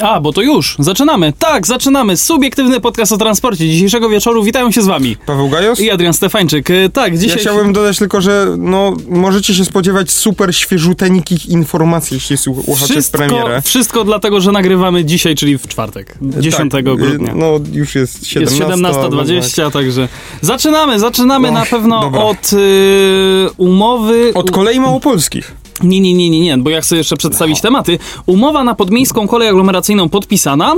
A, bo to już, zaczynamy. Tak, zaczynamy. Subiektywny podcast o transporcie dzisiejszego wieczoru. Witają się z wami. Paweł Gajos? I Adrian Stefańczyk. E, Tak, dzisiaj... Ja chciałbym dodać tylko, że no, możecie się spodziewać super świeżuteńkich informacji, jeśli słuchacie wszystko, premierę. wszystko dlatego, że nagrywamy dzisiaj, czyli w czwartek, 10 Tak, grudnia. y, No, już jest 17. Jest 17.20, no, także zaczynamy, zaczynamy Och, na pewno dobra. od y, umowy... Od kolei małopolskich. Nie, nie, nie, nie, nie, bo ja chcę jeszcze przedstawić tematy. Umowa na podmiejską kolej aglomeracyjną podpisana.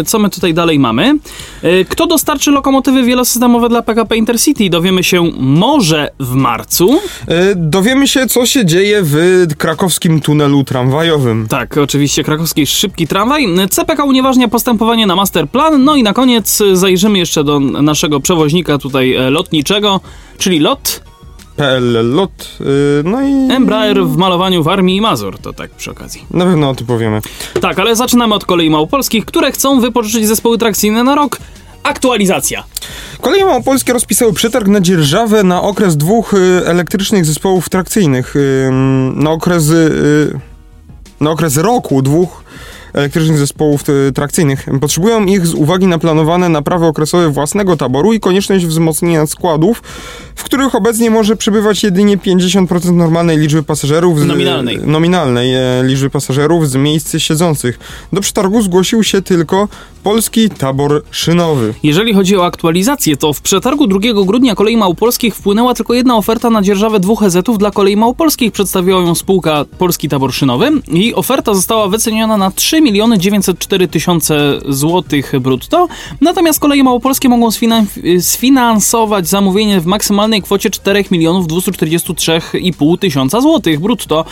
E, co my tutaj dalej mamy? E, kto dostarczy lokomotywy wielosystemowe dla PKP Intercity? Dowiemy się może w marcu. Y, Dowiemy się, co się dzieje w krakowskim tunelu tramwajowym. Tak, oczywiście krakowski szybki tramwaj. CPK unieważnia postępowanie na masterplan. No i na koniec e, zajrzymy jeszcze do naszego przewoźnika tutaj e, lotniczego, czyli LOT. PLL LOT. y, No i... Embraer w malowaniu w Armii i Mazur, to tak przy okazji. Na pewno o tym powiemy. Tak, ale zaczynamy od kolei małopolskich, które chcą wypożyczyć zespoły trakcyjne na rok. Aktualizacja. Koleje małopolskie rozpisały przetarg na dzierżawę na okres dwóch y, elektrycznych zespołów trakcyjnych. y, Na okres, y, na okres roku dwóch elektrycznych zespołów y, trakcyjnych. Potrzebują ich z uwagi na planowane naprawy okresowe własnego taboru i konieczność wzmocnienia składów, w których obecnie może przebywać jedynie 50% normalnej liczby pasażerów. Z, Nominalnej. Nominalnej e, liczby pasażerów z miejsc siedzących. Do przetargu zgłosił się tylko Polski Tabor Szynowy. Jeżeli chodzi o aktualizację, to w przetargu 2 grudnia kolei małopolskich wpłynęła tylko jedna oferta na dzierżawę dwóch EZ-ów dla kolei małopolskich. Przedstawiła ją spółka Polski Tabor Szynowy i oferta została wyceniona na 3 miliony 904 tysiące złotych brutto. Natomiast koleje małopolskie mogą sfinan- sfinansować zamówienie w maksymalnej kwocie 4 milionów 243,5 tysiąca złotych brutto.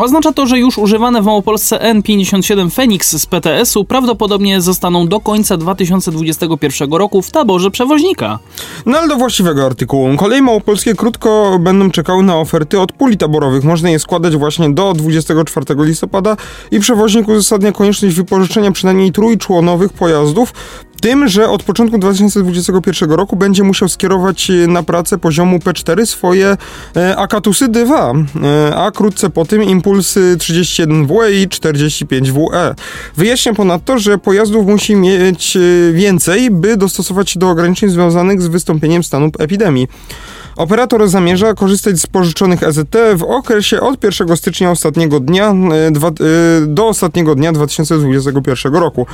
Oznacza to, że już używane w Małopolsce N57 Phoenix z PTS-u prawdopodobnie zostaną do końca 2021 roku w taborze przewoźnika. No ale do właściwego artykułu. Kolej małopolskie krótko będą czekały na oferty od puli taborowych. Można je składać właśnie do 24 listopada i przewoźnik uzasadnia konieczność wypożyczenia przynajmniej trójczłonowych pojazdów, tym, że od początku 2021 roku będzie musiał skierować e, na pracę poziomu P4 swoje e, Akatusy D2, e, a krótce po tym Impulsy 31WE i 45WE. Wyjaśnia ponadto, że pojazdów musi mieć więcej, by dostosować się do ograniczeń związanych z wystąpieniem stanu epidemii. Operator zamierza korzystać z pożyczonych EZT w okresie od 1 stycznia ostatniego dnia e, e, do ostatniego dnia 2021 roku.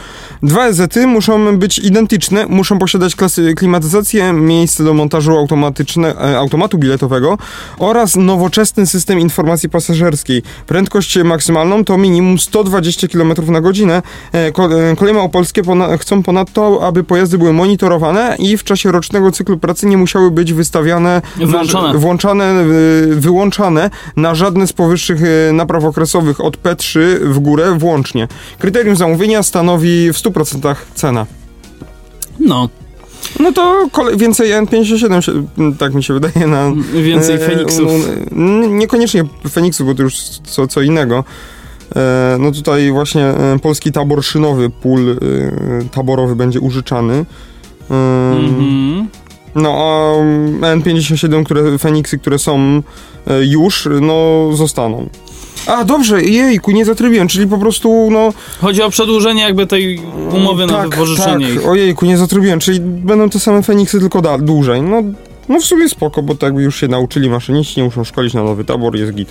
Dwa EZT muszą być identyczne, muszą posiadać klasy klimatyzację, miejsce do montażu automatyczne, e, automatu biletowego oraz nowoczesny system informacji pasażerskiej. Prędkość maksymalną to minimum 120 km na godzinę. Ko- Koleje małopolskie chcą ponadto, aby pojazdy były monitorowane i w czasie rocznego cyklu pracy nie musiały być wystawiane Włączone. Na, włączane, y, wyłączane na żadne z powyższych y, napraw okresowych od P3 w górę włącznie. Kryterium zamówienia stanowi w 100% cena. No, No to kole- więcej N57, się, tak mi się wydaje, na... więcej e, Feniksów. no, niekoniecznie Feniksów, bo to już co, co innego. E, no tutaj właśnie e, polski tabor szynowy, pól taborowy będzie użyczany. Mhm. No a N57, które, Feniksy, które są e, już, no zostaną. A, dobrze, jejku, nie zatrybiłem, czyli po prostu, no... Chodzi o przedłużenie jakby tej umowy na wypożyczenie tak, ich. ojejku, nie zatrybiłem, czyli będą te same Feniksy, tylko da, dłużej. No, no w sumie spoko, bo tak już się nauczyli maszyniści, nie muszą szkolić na nowy tabor, jest git.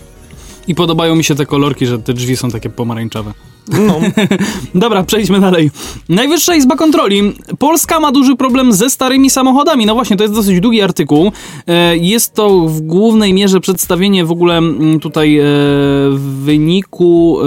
I podobają mi się te kolorki, że te drzwi są takie pomarańczowe. No, Dobra, przejdźmy dalej. Najwyższa Izba Kontroli. Polska ma duży problem ze starymi samochodami. No właśnie, to jest dosyć długi artykuł. E, Jest to w głównej mierze przedstawienie w ogóle mm, tutaj e, wyniku,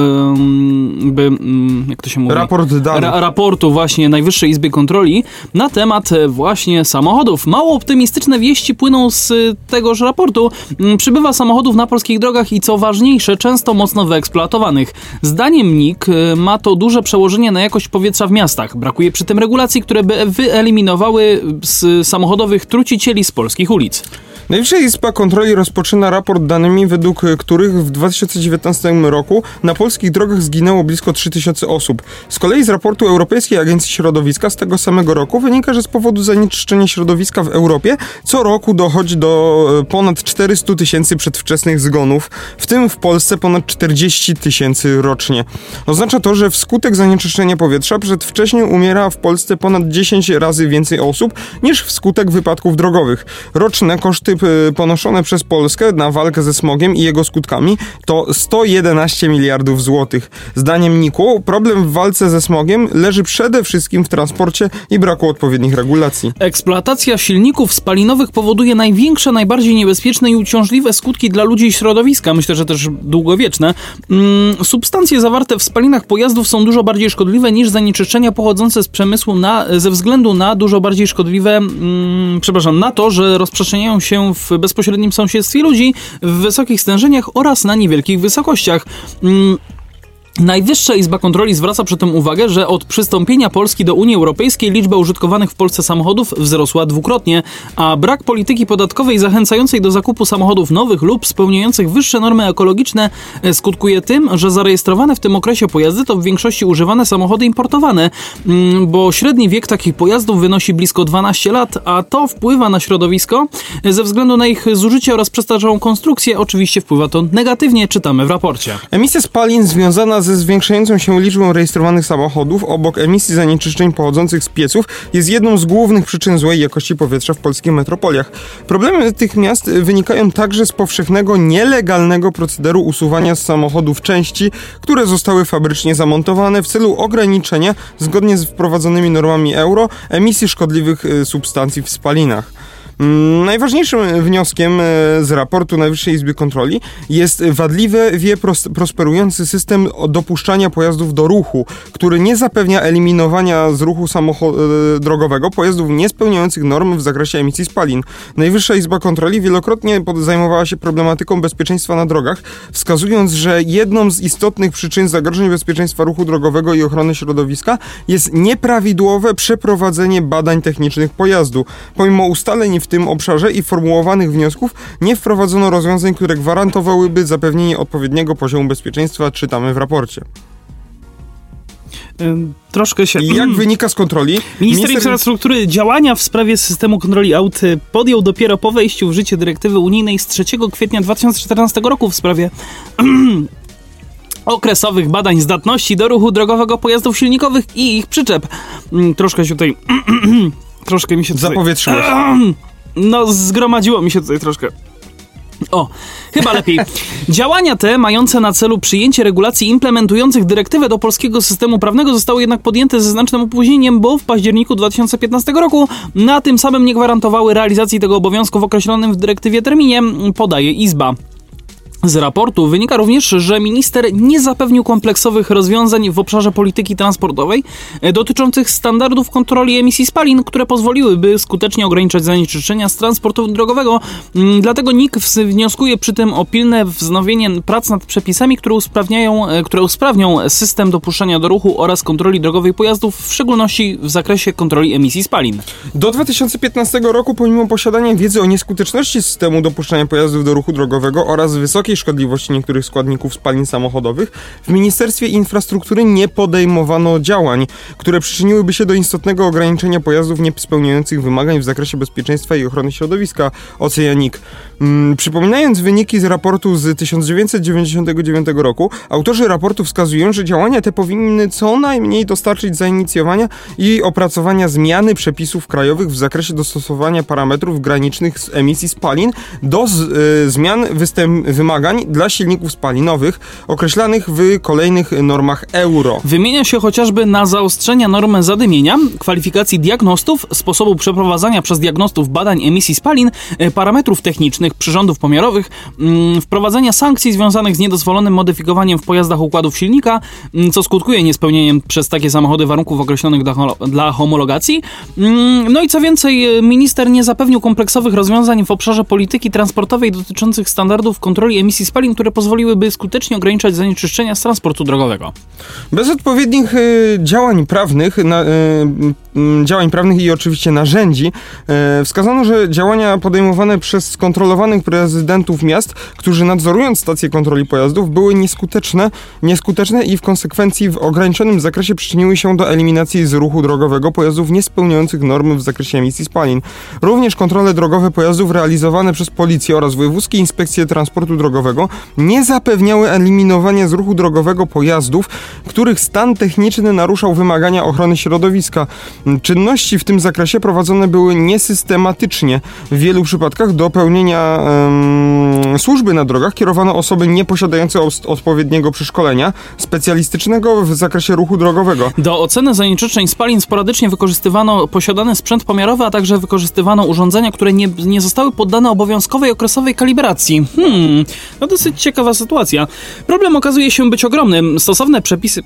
jakby, mm, jak to się mówi? raport danych. Ra raportu właśnie Najwyższej Izby Kontroli na temat e, właśnie samochodów. Mało optymistyczne wieści płyną z tegoż raportu. Mm, Przybywa samochodów na polskich drogach i co ważniejsze, często mocno wyeksploatowanych. Zdaniem NIK ma to duże przełożenie na jakość powietrza w miastach. Brakuje przy tym regulacji, które by wyeliminowały z samochodowych trucicieli z polskich ulic. Najwyższa Izba Kontroli rozpoczyna raport danymi, według których w 2019 roku na polskich drogach zginęło blisko 3000 osób. Z kolei z raportu Europejskiej Agencji Środowiska z tego samego roku wynika, że z powodu zanieczyszczenia środowiska w Europie co roku dochodzi do e, ponad 400 tysięcy przedwczesnych zgonów, w tym w Polsce ponad 40 tysięcy rocznie. Oznacza to, że wskutek zanieczyszczenia powietrza przedwcześnie umiera w Polsce ponad 10 razy więcej osób niż wskutek wypadków drogowych. Roczne koszty ponoszone przez Polskę na walkę ze smogiem i jego skutkami to 111 miliardów złotych. Zdaniem NIK-u problem w walce ze smogiem leży przede wszystkim w transporcie i braku odpowiednich regulacji. Eksploatacja silników spalinowych powoduje największe, najbardziej niebezpieczne i uciążliwe skutki dla ludzi i środowiska, myślę, że też długowieczne. Mm, substancje zawarte w spalinach pojazdów są dużo bardziej szkodliwe niż zanieczyszczenia pochodzące z przemysłu na, ze względu na dużo bardziej szkodliwe, mm, przepraszam, na to, że rozprzestrzeniają się w bezpośrednim sąsiedztwie ludzi, w wysokich stężeniach oraz na niewielkich wysokościach. Mm, Najwyższa Izba Kontroli zwraca przy tym uwagę, że od przystąpienia Polski do Unii Europejskiej liczba użytkowanych w Polsce samochodów wzrosła dwukrotnie, a brak polityki podatkowej zachęcającej do zakupu samochodów nowych lub spełniających wyższe normy ekologiczne e, skutkuje tym, że zarejestrowane w tym okresie pojazdy to w większości używane samochody importowane, mm, bo średni wiek takich pojazdów wynosi blisko 12 lat, a to wpływa na środowisko e, ze względu na ich zużycie oraz przestarzałą konstrukcję. Oczywiście wpływa to negatywnie, czytamy w raporcie. Emisja spalin związana ze zwiększającą się liczbą rejestrowanych samochodów obok emisji zanieczyszczeń pochodzących z pieców jest jedną z głównych przyczyn złej jakości powietrza w polskich metropoliach. Problemy tych miast wynikają także z powszechnego, nielegalnego procederu usuwania z samochodów części, które zostały fabrycznie zamontowane w celu ograniczenia, zgodnie z wprowadzonymi normami euro, emisji szkodliwych y, substancji w spalinach. Mm, najważniejszym wnioskiem e, z raportu Najwyższej Izby Kontroli jest wadliwy, wie prosperujący system dopuszczania pojazdów do ruchu, który nie zapewnia eliminowania z ruchu e, drogowego pojazdów niespełniających norm w zakresie emisji spalin. Najwyższa Izba Kontroli wielokrotnie zajmowała się problematyką bezpieczeństwa na drogach, wskazując, że jedną z istotnych przyczyn zagrożeń bezpieczeństwa ruchu drogowego i ochrony środowiska jest nieprawidłowe przeprowadzenie badań technicznych pojazdu. Pomimo ustaleń w tym obszarze i formułowanych wniosków nie wprowadzono rozwiązań, które gwarantowałyby zapewnienie odpowiedniego poziomu bezpieczeństwa, czytamy w raporcie. Troszkę się. I jak wynika z kontroli? Minister, Minister Infrastruktury działania w sprawie systemu kontroli aut podjął dopiero po wejściu w życie dyrektywy unijnej z 3 kwietnia 2014 roku w sprawie okresowych badań zdatności do ruchu drogowego pojazdów silnikowych i ich przyczep. Mm, troszkę się tutaj. troszkę mi się tutaj. Zapowietrzyłeś. No, zgromadziło mi się tutaj troszkę. O, chyba lepiej. Działania te, mające na celu przyjęcie regulacji implementujących dyrektywę do polskiego systemu prawnego, zostały jednak podjęte ze znacznym opóźnieniem, bo w październiku 2015 roku na tym samym nie gwarantowały realizacji tego obowiązku w określonym w dyrektywie terminie, podaje Izba. Z raportu wynika również, że minister nie zapewnił kompleksowych rozwiązań w obszarze polityki transportowej e, dotyczących standardów kontroli emisji spalin, które pozwoliłyby skutecznie ograniczać zanieczyszczenia z transportu drogowego. Mm, dlatego NIK wnioskuje przy tym o pilne wznowienie prac nad przepisami, które usprawniają, e, które usprawnią system dopuszczania do ruchu oraz kontroli drogowej pojazdów, w szczególności w zakresie kontroli emisji spalin. Do 2015 roku, pomimo posiadania wiedzy o nieskuteczności systemu dopuszczania pojazdów do ruchu drogowego oraz wysokiej wysokiej szkodliwości niektórych składników spalin samochodowych, w Ministerstwie Infrastruktury nie podejmowano działań, które przyczyniłyby się do istotnego ograniczenia pojazdów niespełniających wymagań w zakresie bezpieczeństwa i ochrony środowiska, Oceanik. Hmm, przypominając wyniki z raportu z 1999 roku, autorzy raportu wskazują, że działania te powinny co najmniej dostarczyć zainicjowania i opracowania zmiany przepisów krajowych w zakresie dostosowania parametrów granicznych emisji spalin do z, y, zmian występ, wymagań dla silników spalinowych określanych w kolejnych normach euro. Wymienia się chociażby na zaostrzenia normy zadymienia, kwalifikacji diagnostów, sposobu przeprowadzania przez diagnostów badań emisji spalin, e, parametrów technicznych przyrządów pomiarowych, mm, wprowadzenia sankcji związanych z niedozwolonym modyfikowaniem w pojazdach układów silnika, mm, co skutkuje niespełnieniem przez takie samochody warunków określonych dla homologacji. Mm, no i co więcej, e, minister nie zapewnił kompleksowych rozwiązań w obszarze polityki transportowej dotyczących standardów kontroli emisji spalin, które pozwoliłyby skutecznie ograniczać zanieczyszczenia z transportu drogowego. Bez odpowiednich y, działań prawnych na, y, działań prawnych i oczywiście narzędzi, e, wskazano, że działania podejmowane przez skontrolowanych prezydentów miast, którzy nadzorując stacje kontroli pojazdów, były nieskuteczne, nieskuteczne i w konsekwencji w ograniczonym zakresie przyczyniły się do eliminacji z ruchu drogowego pojazdów niespełniających norm w zakresie emisji spalin. Również kontrole drogowe pojazdów realizowane przez policję oraz wojewódzkie inspekcje transportu drogowego nie zapewniały eliminowania z ruchu drogowego pojazdów, których stan techniczny naruszał wymagania ochrony środowiska. Czynności w tym zakresie prowadzone były niesystematycznie. W wielu przypadkach do pełnienia służby na drogach kierowano osoby nieposiadające os- odpowiedniego przeszkolenia specjalistycznego w zakresie ruchu drogowego. Do oceny zanieczyszczeń spalin sporadycznie wykorzystywano posiadany sprzęt pomiarowy, a także wykorzystywano urządzenia, które nie, nie zostały poddane obowiązkowej okresowej kalibracji. Hmm, no dosyć ciekawa sytuacja. Problem okazuje się być ogromny. Stosowne przepisy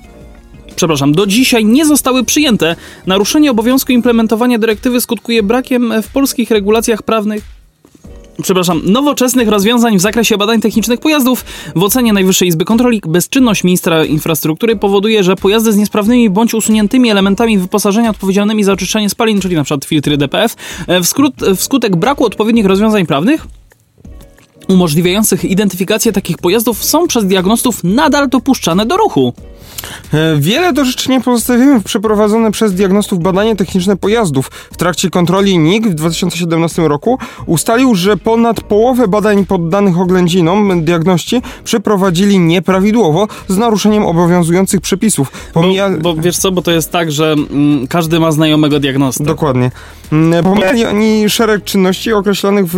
przepraszam, do dzisiaj nie zostały przyjęte. Naruszenie obowiązku implementowania dyrektywy skutkuje brakiem w polskich regulacjach prawnych przepraszam, nowoczesnych rozwiązań w zakresie badań technicznych pojazdów. W ocenie Najwyższej Izby Kontroli bezczynność ministra infrastruktury powoduje, że pojazdy z niesprawnymi bądź usuniętymi elementami wyposażenia odpowiedzialnymi za oczyszczanie spalin, czyli np. filtry DPF, e, wskutek braku odpowiednich rozwiązań prawnych umożliwiających identyfikację takich pojazdów są przez diagnostów nadal dopuszczane do ruchu. E, Wiele do pozostawiamy w przeprowadzone przez diagnostów badanie techniczne pojazdów. W trakcie kontroli NIK w 2017 roku ustalił, że ponad połowę badań poddanych oględzinom diagności przeprowadzili nieprawidłowo z naruszeniem obowiązujących przepisów. Pomija... Bo, bo wiesz co, bo to jest tak, że mm, każdy ma znajomego diagnosty. Dokładnie. Mm, Pomijali oni szereg czynności określonych w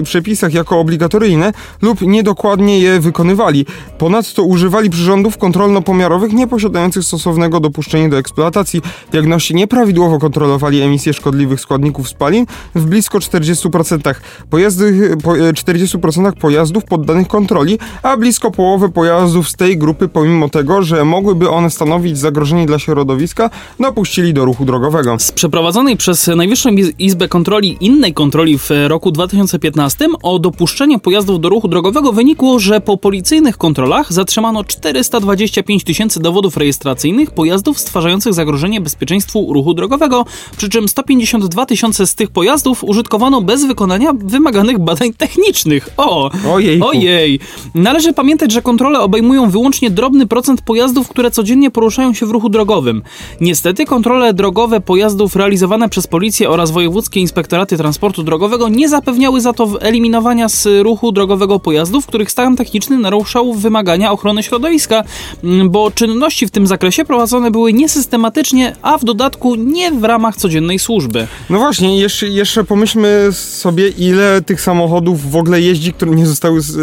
y, przepisach jako obligatoryjne lub niedokładnie je wykonywali. Ponadto używali przyrządów kontrolno-pomiarowych nie posiadających stosownego dopuszczenia do eksploatacji. Diagności nieprawidłowo kontrolowali emisję szkodliwych składników spalin w blisko 40%. Pojazdy, po, e, 40% pojazdów poddanych kontroli, a blisko połowę pojazdów z tej grupy, pomimo tego, że mogłyby one stanowić zagrożenie dla środowiska, dopuścili do ruchu drogowego. Z przeprowadzonej przez Najwyższą Iz- Izbę Kontroli innej kontroli w roku 2015 o dopuszczenie pojazdów do ruchu drogowego wynikło, że po policyjnych kontrolach zatrzymano 425 tysięcy dowodów rejestracyjnych pojazdów stwarzających zagrożenie bezpieczeństwu ruchu drogowego, przy czym 152 tysiące z tych pojazdów użytkowano bez wykonania wymaganych badań technicznych. O! Ojejku. Ojej! Należy pamiętać, że kontrole obejmują wyłącznie drobny procent pojazdów, które codziennie poruszają się w ruchu drogowym. Niestety kontrole drogowe pojazdów realizowane przez policję oraz wojewódzkie inspektoraty transportu drogowego nie zapewniały za to eliminowania z ruchu drogowego pojazdów, których stan techniczny naruszał wymagania ochrony środowiska, mm, bo czynności w tym zakresie prowadzone były niesystematycznie, a w dodatku nie w ramach codziennej służby. No właśnie, jeszcze, jeszcze pomyślmy sobie, ile tych samochodów w ogóle jeździ, które nie zostały z,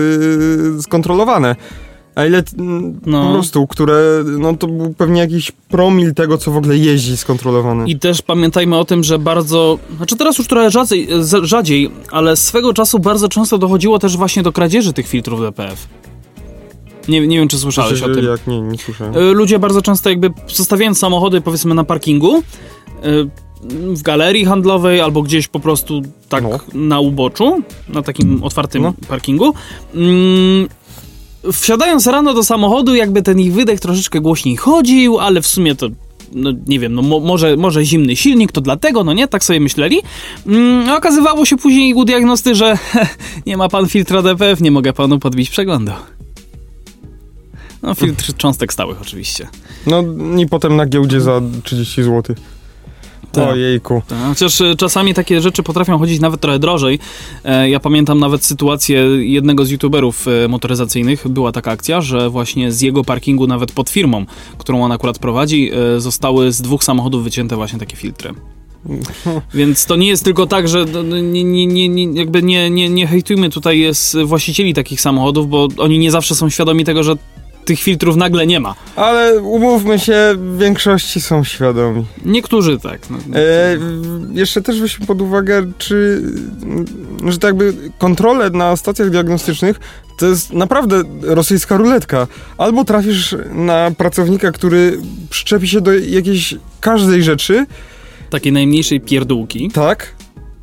yy, skontrolowane. A ile No. po prostu, które, no to był pewnie jakiś promil tego, co w ogóle jeździ skontrolowane. I też pamiętajmy o tym, że bardzo, znaczy teraz już trochę rzadziej, z- rzadziej, ale swego czasu bardzo często dochodziło też właśnie do kradzieży tych filtrów DPF. Nie, nie wiem, czy słyszałeś o tym. Jak nie, nie słyszałem. Y, Ludzie bardzo często jakby zostawiając samochody powiedzmy na parkingu, y, w galerii handlowej albo gdzieś po prostu tak No. na uboczu, na takim otwartym No. parkingu, mm, wsiadając rano do samochodu, jakby ten ich wydech troszeczkę głośniej chodził, ale w sumie to no nie wiem, no mo, może, może zimny silnik, to dlatego, no nie, tak sobie myśleli. Mm, okazywało się później u diagnosty, że nie ma pan filtra DPF, nie mogę panu podbić przeglądu. No filtr cząstek stałych oczywiście. No i potem na giełdzie za 30 zł. Tak. Ojejku. Tak, Chociaż e, czasami takie rzeczy potrafią chodzić nawet trochę drożej. E, Ja pamiętam nawet sytuację jednego z youtuberów e, motoryzacyjnych. Była taka akcja, że właśnie z jego parkingu, nawet pod firmą, którą on akurat prowadzi, e, zostały z dwóch samochodów wycięte właśnie takie filtry. Więc to nie jest tylko tak, że no, no, nie, nie, nie, jakby nie, nie, nie hejtujmy tutaj z właścicieli takich samochodów, bo oni nie zawsze są świadomi tego, że tych filtrów nagle nie ma. Ale umówmy się, w większości są świadomi. Niektórzy tak. No, E, jeszcze też weźmy pod uwagę, czy że tak jakby kontrole na stacjach diagnostycznych to jest naprawdę rosyjska ruletka. Albo trafisz na pracownika, który przyczepi się do jakiejś każdej rzeczy, takiej najmniejszej pierdółki. tak?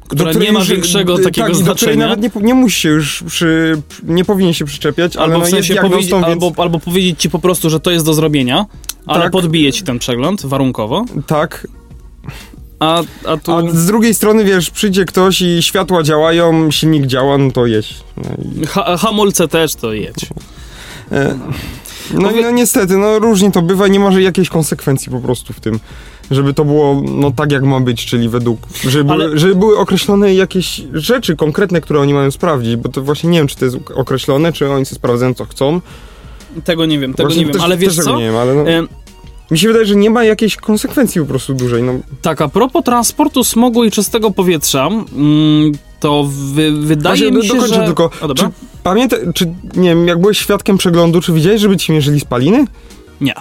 Która nie ma już- większego tak, takiego której znaczenia. nawet nie, nie musi się już przy, nie powinien się przyczepiać, ale Albo no w sensie jest więc albo, albo powiedzieć ci po prostu, że to jest do zrobienia, ale Tak. podbije ci ten przegląd warunkowo. tak. A, a tu... A z drugiej strony, wiesz, przyjdzie ktoś i światła działają, silnik działa, no to jeść. No, i, Ha hamulce też to jedź. e, no, No no niestety, no różnie to bywa, nie ma jakiejś konsekwencji po prostu w tym. Żeby to było no tak jak ma być, czyli według. Żeby, Ale- były, żeby były określone jakieś rzeczy konkretne, które oni mają sprawdzić, bo to właśnie nie wiem, czy to jest określone, czy oni sobie sprawdzają, co chcą. Tego nie wiem, tego Właśnie nie wiem, też, ale wiesz co? Nie wiem, ale no, E, mi się wydaje, że nie ma jakiejś konsekwencji po prostu dużej. No, tak, a propos transportu smogu i czystego powietrza, mm, to wy, wydaje Właśnie, mi do- się, dokończę że... tylko. Dobra? Czy pamiętaj, czy nie wiem, jak byłeś świadkiem przeglądu, czy widziałeś, żeby ci mierzyli spaliny? Nie.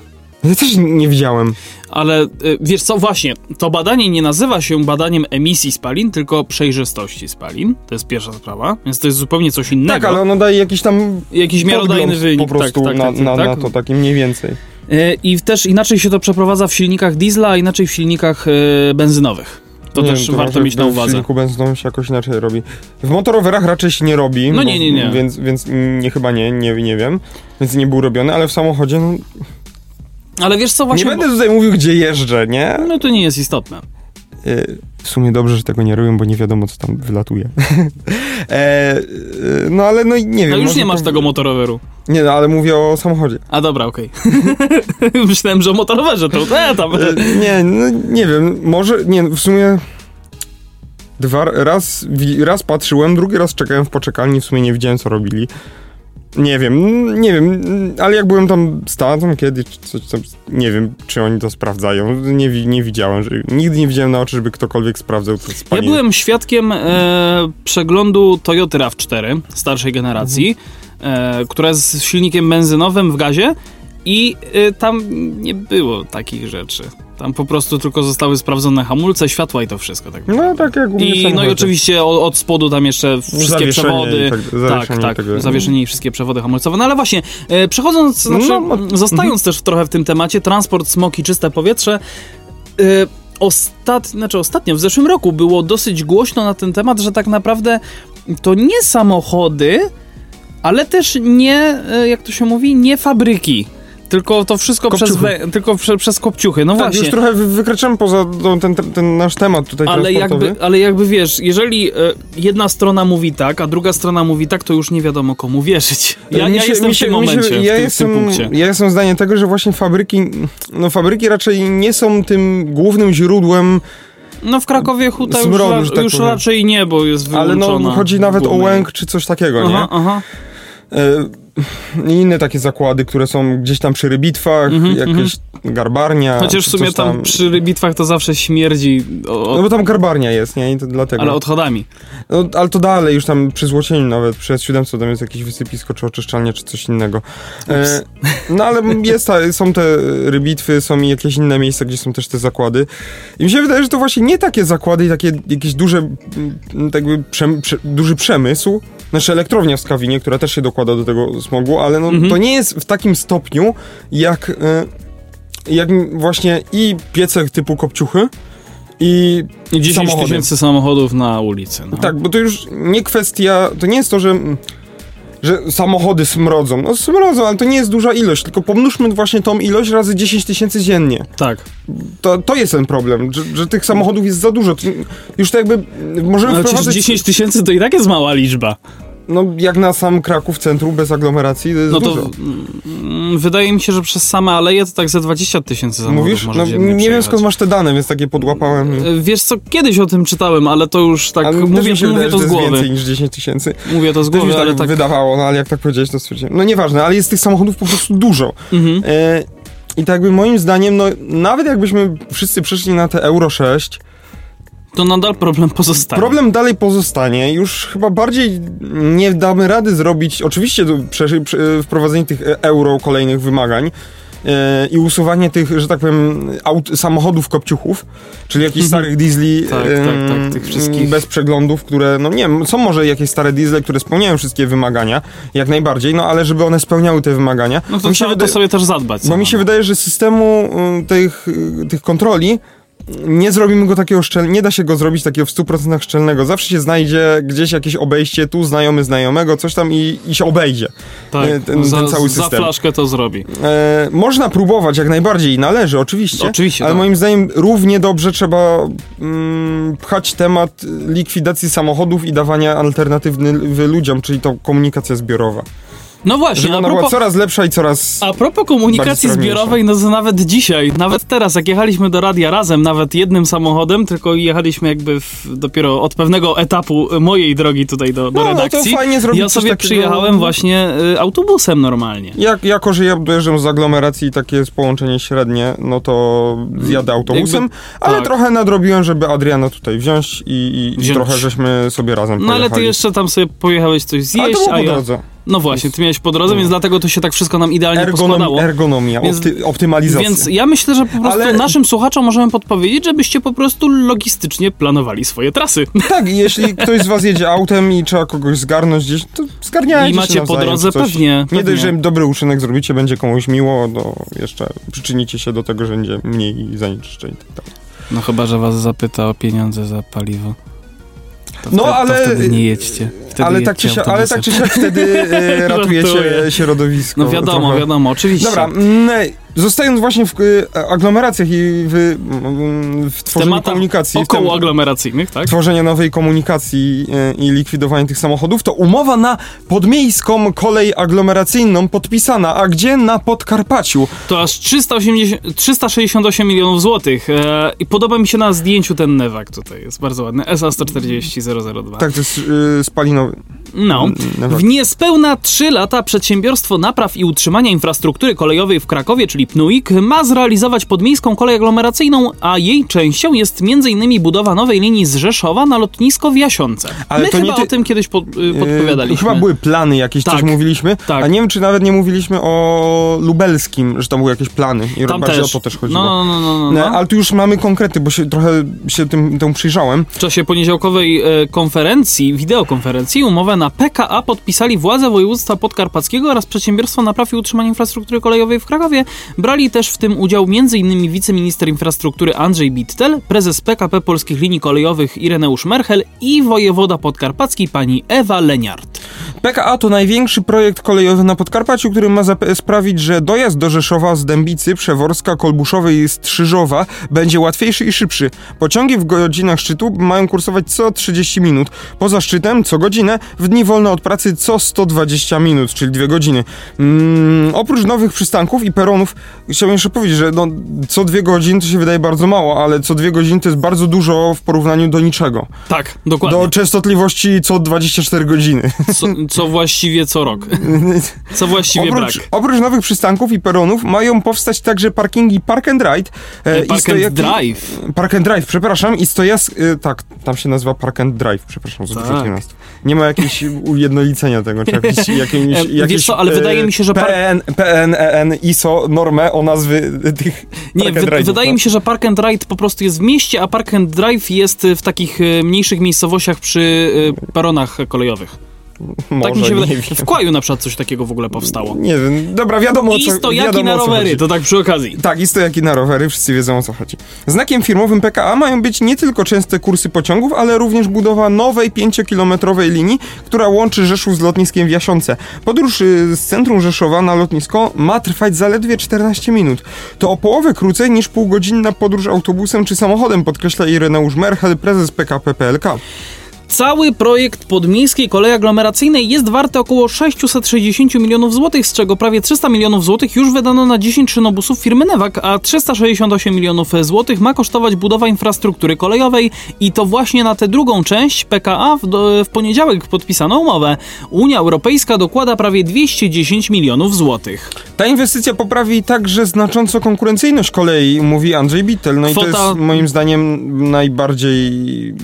Ja też nie widziałem. Ale y, wiesz co, właśnie, to badanie nie nazywa się badaniem emisji spalin, tylko przejrzystości spalin. To jest pierwsza sprawa, więc to jest zupełnie coś innego. Tak, ale ono daje jakiś tam Jakiś miarodajny wynik. po prostu tak, tak, na, tak, na, tak. na to taki mniej więcej. Y, I też inaczej się to przeprowadza w silnikach diesla, a inaczej w silnikach y, benzynowych. To Nie też wiem, to warto mieć na w uwadze. silniku benzynowym się jakoś inaczej robi. W motorowerach raczej się nie robi. No bo- nie, nie, nie. Więc, więc nie, chyba nie, nie, nie wiem. Więc nie był robiony, ale w samochodzie no, Ale wiesz co, właśnie... nie będę tutaj mówił, gdzie jeżdżę, nie? No to nie jest istotne. Y, W sumie dobrze, że tego nie robią, bo nie wiadomo, co tam wylatuje. e, y, no ale no i nie wiem. No już nie masz to- tego motoroweru. Nie, no ale mówię o samochodzie. A dobra, okej. Myślałem, że o motorowerze to e, tam. E, nie, no nie wiem, może, nie, w sumie dwa, raz, raz patrzyłem, drugi raz czekałem w poczekalni, w sumie nie widziałem, co robili. Nie wiem, nie wiem, ale jak byłem tam tatą kiedyś, coś tam, nie wiem, czy oni to sprawdzają, nie, nie widziałem, że, nigdy nie widziałem na oczy, żeby ktokolwiek sprawdzał to Ja spalanie. byłem świadkiem e, przeglądu Toyota RAV4 starszej generacji, e, która jest z silnikiem benzynowym w gazie i e, tam nie było takich rzeczy. Tam po prostu tylko zostały sprawdzone hamulce, światła i to wszystko. Tak No tak jak u mnie I, no i oczywiście od, od spodu tam jeszcze wszystkie Zawieszenie przewody. i tak- tak, zawieszenie tak, tego- zawieszenie i wszystkie przewody hamulcowe. No ale właśnie, e, przechodząc, No, znaczy, no, no, zostając też trochę w tym temacie, transport, smog i czyste powietrze. E, ostat, znaczy ostatnio, w zeszłym roku było dosyć głośno na ten temat, że tak naprawdę to nie samochody, ale też nie, e, jak to się mówi, nie fabryki. Tylko to wszystko przez, Kopciuchy. tylko prze, przez kopciuchy. No Tak, właśnie. już trochę wy- wykraczamy poza ten, ten, nasz temat tutaj Ale jakby, ale jakby wiesz, jeżeli e, jedna strona mówi tak, a druga strona mówi tak, to już nie wiadomo komu wierzyć. Ja, Mi ja się- jestem mi w się- tym mi się- momencie, ja w, tym, jestem, w tym punkcie. Ja jestem zdania tego, że właśnie fabryki, no fabryki raczej nie są tym głównym źródłem, No w Krakowie huta już, Smrodu, ra, tak już raczej nie, bo jest ale wyłączona. no chodzi nawet o łęk czy coś takiego, nie? Aha, aha. E, I inne takie zakłady, które są gdzieś tam przy rybitwach, jakieś garbarnia. Mhm, Chociaż w sumie coś tam przy bitwach to zawsze śmierdzi, No bo tam garbarnia jest, nie? I to dlatego. ale odchodami. No, ale to dalej, już tam przy Złocieniu nawet, przy S700 tam jest jakieś wysypisko, czy oczyszczalnia, czy coś innego. E, no ale jest są te rybitwy, są i jakieś inne miejsca, gdzie są też te zakłady. I mi się wydaje, że to właśnie nie takie zakłady i takie jakieś duże, mm, tak jakby przem, prze, duży przemysł, znaczy elektrownia w Skawinie, która też się dokłada do tego smogu, ale no, Mhm. to nie jest w takim stopniu, jak, e, jak właśnie i piece typu kopciuchy, i I 10 samochody. tysięcy samochodów na ulicy. No. tak, bo to już nie kwestia, to nie jest to, że, że samochody smrodzą. No smrodzą, ale to nie jest duża ilość, tylko pomnóżmy właśnie tą ilość razy 10 tysięcy dziennie. tak. To, to jest ten problem, że, że tych samochodów jest za dużo. Już to jakby możemy Ale wprowadzać... 10 tysięcy to i tak jest mała liczba. No jak na sam Kraków centrum bez aglomeracji to jest No to dużo. mm, wydaje mi się, że przez same aleje to tak ze 20 tysięcy samochodów Mówisz? No, nie wiem skąd masz te dane, więc takie podłapałem. E, Wiesz co, kiedyś o tym czytałem, ale to już tak, ale mówię, się mówię wydaje, to z głowy. więcej niż 10 tysięcy. Mówię to z głowy, się ale tak tak... wydawało, no ale jak tak powiedziałeś, to stwierdziłem. No nieważne, ale jest tych samochodów po prostu dużo. Mhm. E, I tak jakby moim zdaniem, no nawet jakbyśmy wszyscy przeszli na te Euro 6, To nadal problem pozostaje. problem dalej pozostanie. Już chyba bardziej nie damy rady zrobić, oczywiście wprowadzenie tych e, euro kolejnych wymagań, e, i usuwanie tych, że tak powiem, aut, samochodów kopciuchów, czyli jakichś starych diesli Tak, tak, tak, tych wszystkich. bez przeglądów, które, no nie wiem, są może jakieś stare diesle, które spełniają wszystkie wymagania, jak najbardziej, no ale żeby one spełniały te wymagania. No to trzeba wydaje- to sobie też zadbać. bo mi się wydaje, że systemu y, tych, tych kontroli nie zrobimy go takiego szczelnego, nie da się go zrobić takiego w 100% szczelnego. Zawsze się znajdzie gdzieś jakieś obejście, tu znajomy znajomego, coś tam i, i się obejdzie Tak, e, ten, za, ten cały za system. flaszkę to zrobi. E, można próbować jak najbardziej i należy, oczywiście. Oczywiście, Ale tak. moim zdaniem równie dobrze trzeba mm, pchać temat likwidacji samochodów i dawania alternatywy ludziom, czyli to komunikacja zbiorowa. No właśnie, Żeby a ona była propos, coraz lepsza i coraz... a propos komunikacji zbiorowej, no to nawet dzisiaj, nawet teraz, jak jechaliśmy do radia razem, nawet jednym samochodem, tylko jechaliśmy jakby w, dopiero od pewnego etapu mojej drogi tutaj do, do No, no to redakcji. fajnie zrobić ja sobie takiego- przyjechałem właśnie y, autobusem normalnie. Jak, jako, że ja dojeżdżam z aglomeracji i takie jest połączenie średnie, no to zjadę autobusem, Jakby- ale tak. trochę nadrobiłem, żeby Adriana tutaj wziąć i, i, Wziąć. trochę żeśmy sobie razem No ale ty jeszcze tam sobie pojechałeś coś zjeść, to było a ja... No właśnie, ty miałeś po drodze, więc dlatego to się tak wszystko nam idealnie Ergonom, poskładało. ergonomia, Więc- opty, optymalizacja. Więc ja myślę, że po prostu Ale- naszym słuchaczom możemy podpowiedzieć, żebyście po prostu logistycznie planowali swoje trasy. Tak, i jeśli ktoś z was jedzie autem i trzeba kogoś zgarnąć gdzieś, to zgarniajcie I macie się po nawzajem, drodze coś. pewnie, Nie dość, że dobry uczynek zrobicie, będzie komuś miło, to jeszcze przyczynicie się do tego, że będzie mniej zanieczyszczeń. i tak dalej. No chyba, że was zapyta o pieniądze za paliwo. To No, wtedy, ale- To wtedy nie jedźcie. Wtedy Ale tak, czy siak, ale tak czy siak wtedy e, ratujecie środowisko. No wiadomo, trochę. wiadomo, oczywiście. Dobra, zostając właśnie w e, aglomeracjach i w, mm, w tworzeniu Tematach komunikacji, Około aglomeracyjnych, tak? tworzenia nowej komunikacji e, i likwidowanie tych samochodów, to umowa na podmiejską kolej aglomeracyjną podpisana, a gdzie? Na Podkarpaciu. To aż 380, 368 milionów złotych. E, I podoba mi się na zdjęciu ten Newak tutaj, jest bardzo ładny. SA-140-002. Tak, to jest y, spalinowy. No. Newak. W niespełna 3 lata przedsiębiorstwo napraw i utrzymania infrastruktury kolejowej w Krakowie, czyli PNUIK, ma zrealizować podmiejską kolej aglomeracyjną, a jej częścią jest m.in. budowa nowej linii z Rzeszowa na lotnisko w Jasiące. Ale My to chyba nie ty- o tym kiedyś pod, y, podpowiadaliśmy. E, chyba były plany jakieś, Tak. coś mówiliśmy, Tak. a nie wiem, czy nawet nie mówiliśmy o lubelskim, że tam były jakieś plany i Tam bardziej też. o to też chodziło. No, no, no, no, no, no. ale tu już mamy konkrety, bo się trochę się tym, temu przyjrzałem. W czasie poniedziałkowej e, konferencji, wideokonferencji, umowę na PKA podpisali władze województwa podkarpackiego oraz Przedsiębiorstwo Napraw i Utrzymania Infrastruktury Kolejowej w Krakowie. Brali też w tym udział m.in. wiceminister infrastruktury Andrzej Bittel, prezes PKP Polskich Linii Kolejowych Ireneusz Merchel i wojewoda podkarpacki pani Ewa Leniart. PKA to największy projekt kolejowy na Podkarpaciu, który ma sprawić, że dojazd do Rzeszowa z Dębicy, Przeworska, Kolbuszowej i Strzyżowa będzie łatwiejszy i szybszy. Pociągi w godzinach szczytu mają kursować co 30 minut. Poza szczytem co godzinę, w dni wolne od pracy co 120 minut, czyli dwie godziny. Mm, oprócz nowych przystanków i peronów, chciałbym jeszcze powiedzieć, że no, co dwie godziny to się wydaje bardzo mało, ale co dwie godziny to jest bardzo dużo w porównaniu do niczego. Tak, dokładnie. Do częstotliwości co 24 godziny. Co, co właściwie co rok. Co właściwie Oprócz, brak. oprócz nowych przystanków i peronów mają powstać także parkingi Park and Ride. e, i Park and stojaki- Drive. Park and Drive, przepraszam, i stojask... e, tak, tam się nazywa Park and Drive, przepraszam, Tak. nazw. Nie ma jakiegoś ujednolicenia tego, czy jakieś, jakimś, E, jakieś... wiesz co, ale wydaje mi się, że park- PN, PN, EN, ISO, o nazwy tych Nie, wy, wydaje no. mi się, że Park and Ride po prostu jest w mieście, a Park and Drive jest y, w takich y, mniejszych miejscowościach przy peronach kolejowych. Może, tak mi się wydaje. W Kłaju na przykład coś takiego w ogóle powstało. Nie wiem, dobra, wiadomo o I co stojaki wiadomo, na o rowery, to tak przy okazji. Tak, i stojaki na rowery, wszyscy wiedzą o co chodzi. Znakiem firmowym PKA mają być nie tylko częste kursy pociągów, ale również budowa nowej 5-kilometrowej linii, która łączy Rzeszów z lotniskiem w Jasiące. Podróż y, z centrum Rzeszowa na lotnisko ma trwać zaledwie 14 minut. To o połowę krócej niż półgodzinna podróż autobusem czy samochodem, podkreśla Ireneusz Merchel, prezes PKP PLK. Cały projekt podmiejskiej kolei aglomeracyjnej jest warty około 660 milionów złotych, z czego prawie 300 milionów złotych już wydano na 10 szynobusów firmy Newak, a 368 milionów złotych ma kosztować budowa infrastruktury kolejowej i to właśnie na tę drugą część PKA w, w poniedziałek podpisano umowę. Unia Europejska dokłada prawie 210 milionów złotych. Ta inwestycja poprawi także znacząco konkurencyjność kolei, mówi Andrzej Bittel. No i to jest moim zdaniem najbardziej,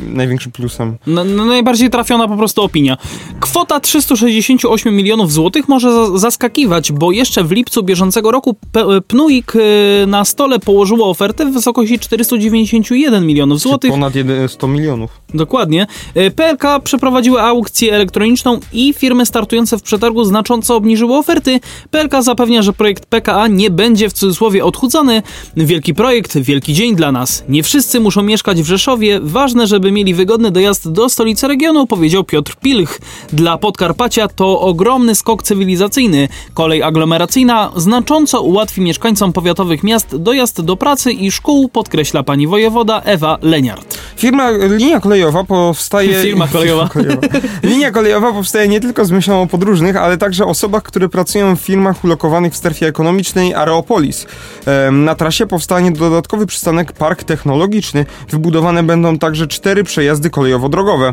największym plusem. No, najbardziej trafiona po prostu opinia. Kwota 368 milionów złotych może za zaskakiwać, bo jeszcze w lipcu bieżącego roku P Pnuik y, na stole położyło ofertę w wysokości 491 milionów złotych. Ponad 100 milionów. Dokładnie. PLK przeprowadziły aukcję elektroniczną i firmy startujące w przetargu znacząco obniżyły oferty. PLK zapewnia, że projekt PKA nie będzie w cudzysłowie odchudzony. Wielki projekt, wielki dzień dla nas. Nie wszyscy muszą mieszkać w Rzeszowie. Ważne, żeby mieli wygodny dojazd do stolicy regionu, powiedział Piotr Pilch. Dla Podkarpacia to ogromny skok cywilizacyjny. Kolej aglomeracyjna znacząco ułatwi mieszkańcom powiatowych miast dojazd do pracy i szkół, podkreśla pani wojewoda Ewa Leniart. Firma, linia kolejowa powstaje... Firma kolejowa. kolejowa. Linia kolejowa powstaje nie tylko z myślą o podróżnych, ale także osobach, które pracują w firmach ulokowanych w strefie ekonomicznej Areopolis. Na trasie powstanie dodatkowy przystanek Park Technologiczny. Wybudowane będą także cztery przejazdy kolejowo-drogowe.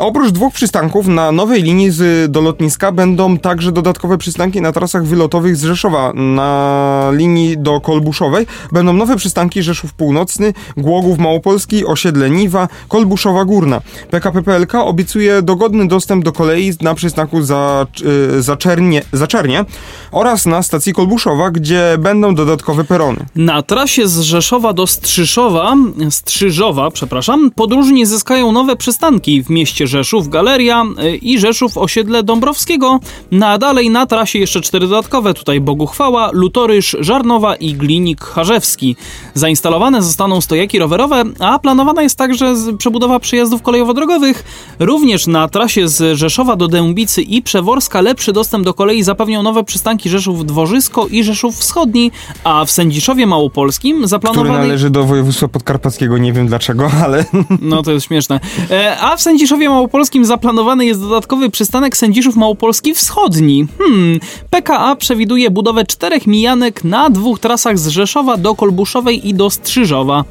oprócz dwóch przystanków na nowej linii z, do lotniska będą także dodatkowe przystanki na trasach wylotowych z Rzeszowa. Na linii do Kolbuszowej będą nowe przystanki Rzeszów Północny, Głogów Małopolski, Osiedle Niwa, Kolbuszowa Górna. PKP PLK obiecuje dogodny dostęp do kolei na przystanku za, y, Czernie oraz na stacji Kolbuszowa, gdzie będą dodatkowe perony. Na trasie z Rzeszowa do Strzyszowa, Strzyżowa, przepraszam, podróżni zyskają nowe przystanki w mieście Rzeszów Galeria y, i Rzeszów osiedle Dąbrowskiego. Na dalej na trasie jeszcze cztery dodatkowe, tutaj Boguchwała, Lutorysz, Żarnowa i Glinik Charzewski. Zainstalowane zostaną stojaki rowerowe, a planowana jest także przebudowa przejazdów kolejowo-drogowych. Również na trasie z Rzeszowa do Dębicy i Przeworska lepszy dostęp do kolei zapewnią nowe przystanki Rzeszów Dworzysko i Rzeszów Wschodni, a w Sędziszowie Małopolskim zaplanowany... Który należy do województwa podkarpackiego, nie wiem dlaczego, ale... No to jest śmieszne. E, a w Sędziszowie Sędziszowie Małopolskim zaplanowany jest dodatkowy przystanek Sędziszów Małopolski Wschodni. Hmm, PKA przewiduje budowę czterech mijanek na dwóch trasach z Rzeszowa do Kolbuszowej i do Strzyżowa.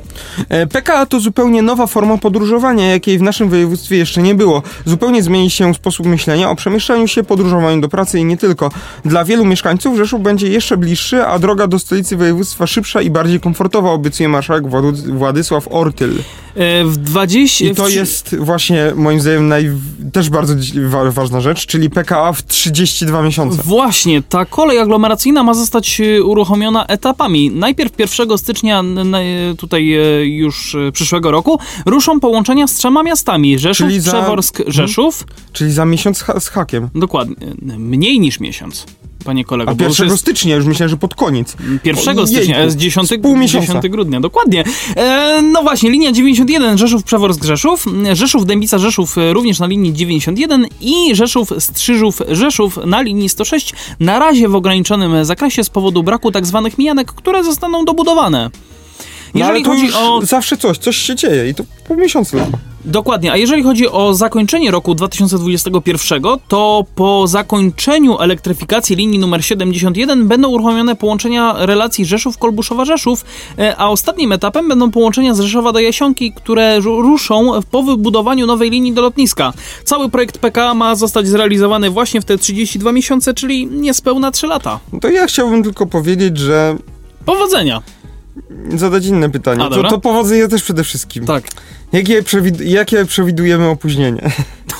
E, PKA to zupełnie nowa forma podróżowania, jakiej w naszym województwie jeszcze nie było. Zupełnie zmieni się sposób myślenia o przemieszczaniu się, podróżowaniu do pracy i nie tylko. Dla wielu mieszkańców Rzeszów będzie jeszcze bliższy, a droga do stolicy województwa szybsza i bardziej komfortowa, obiecuje marszałek Władysław Ortyl. E, w 20... I to jest właśnie moim zdaniem naj... też bardzo ważna rzecz, czyli PKA w 32 miesiące. Właśnie, ta kolej aglomeracyjna ma zostać e, uruchomiona etapami. Najpierw 1 stycznia tutaj e, już przyszłego roku ruszą połączenia z trzema miastami. Rzeszów, za... Przeworsk, mhm. Rzeszów. Hmm? Czyli za miesiąc z hakiem. Dokładnie. Mniej niż miesiąc panie kolego. A 1 jest... stycznia, już myślałem, że pod koniec. 1 o, stycznia, jest 10, 10 grudnia, dokładnie. E, no właśnie, linia 91 Rzeszów Przeworsk Rzeszów, Rzeszów Dębica Rzeszów również na linii 91 i Rzeszów Strzyżów Rzeszów na linii 106, na razie w ograniczonym zakresie z powodu braku tak zwanych mijanek, które zostaną dobudowane. No, Jeżeli no, chodzi o... Zawsze coś, coś się dzieje i to po miesiącu. Dokładnie, a jeżeli chodzi o zakończenie roku 2021, to po zakończeniu elektryfikacji linii numer 71 będą uruchomione połączenia relacji Rzeszów-Kolbuszowa-Rzeszów, e, a ostatnim etapem będą połączenia z Rzeszowa do Jasionki, które ruszą po wybudowaniu nowej linii do lotniska. Cały projekt PKA ma zostać zrealizowany właśnie w te 32 miesiące, czyli niespełna 3 lata. To ja chciałbym tylko powiedzieć, że... Powodzenia! Zadać inne pytanie. A, to, to powodzenia też przede wszystkim. Tak. Jakie, przewid jakie przewidujemy opóźnienie?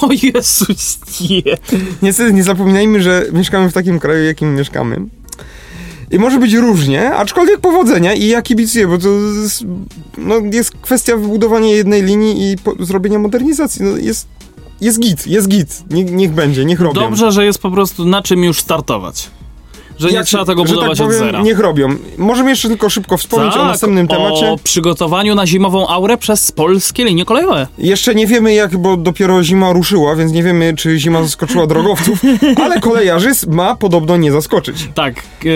O Jezus, nie. Niestety nie zapominajmy, że mieszkamy w takim kraju, jakim mieszkamy. I może być różnie, aczkolwiek powodzenia i ja kibicuję, bo to jest, no, jest kwestia wybudowania jednej linii i po, zrobienia modernizacji. No, jest, jest git, jest git. Nie, niech będzie, niech robią. Dobrze, że jest po prostu na czym już startować. Że nie trzeba tego budować tak powiem, od zera. Niech robią. Możemy jeszcze tylko szybko wspomnieć tak, o następnym temacie. O przygotowaniu na zimową aurę przez polskie linie kolejowe. Jeszcze nie wiemy jak, bo dopiero zima ruszyła, więc nie wiemy czy zima zaskoczyła drogowców, ale kolejarzy ma podobno nie zaskoczyć. Tak. Yy,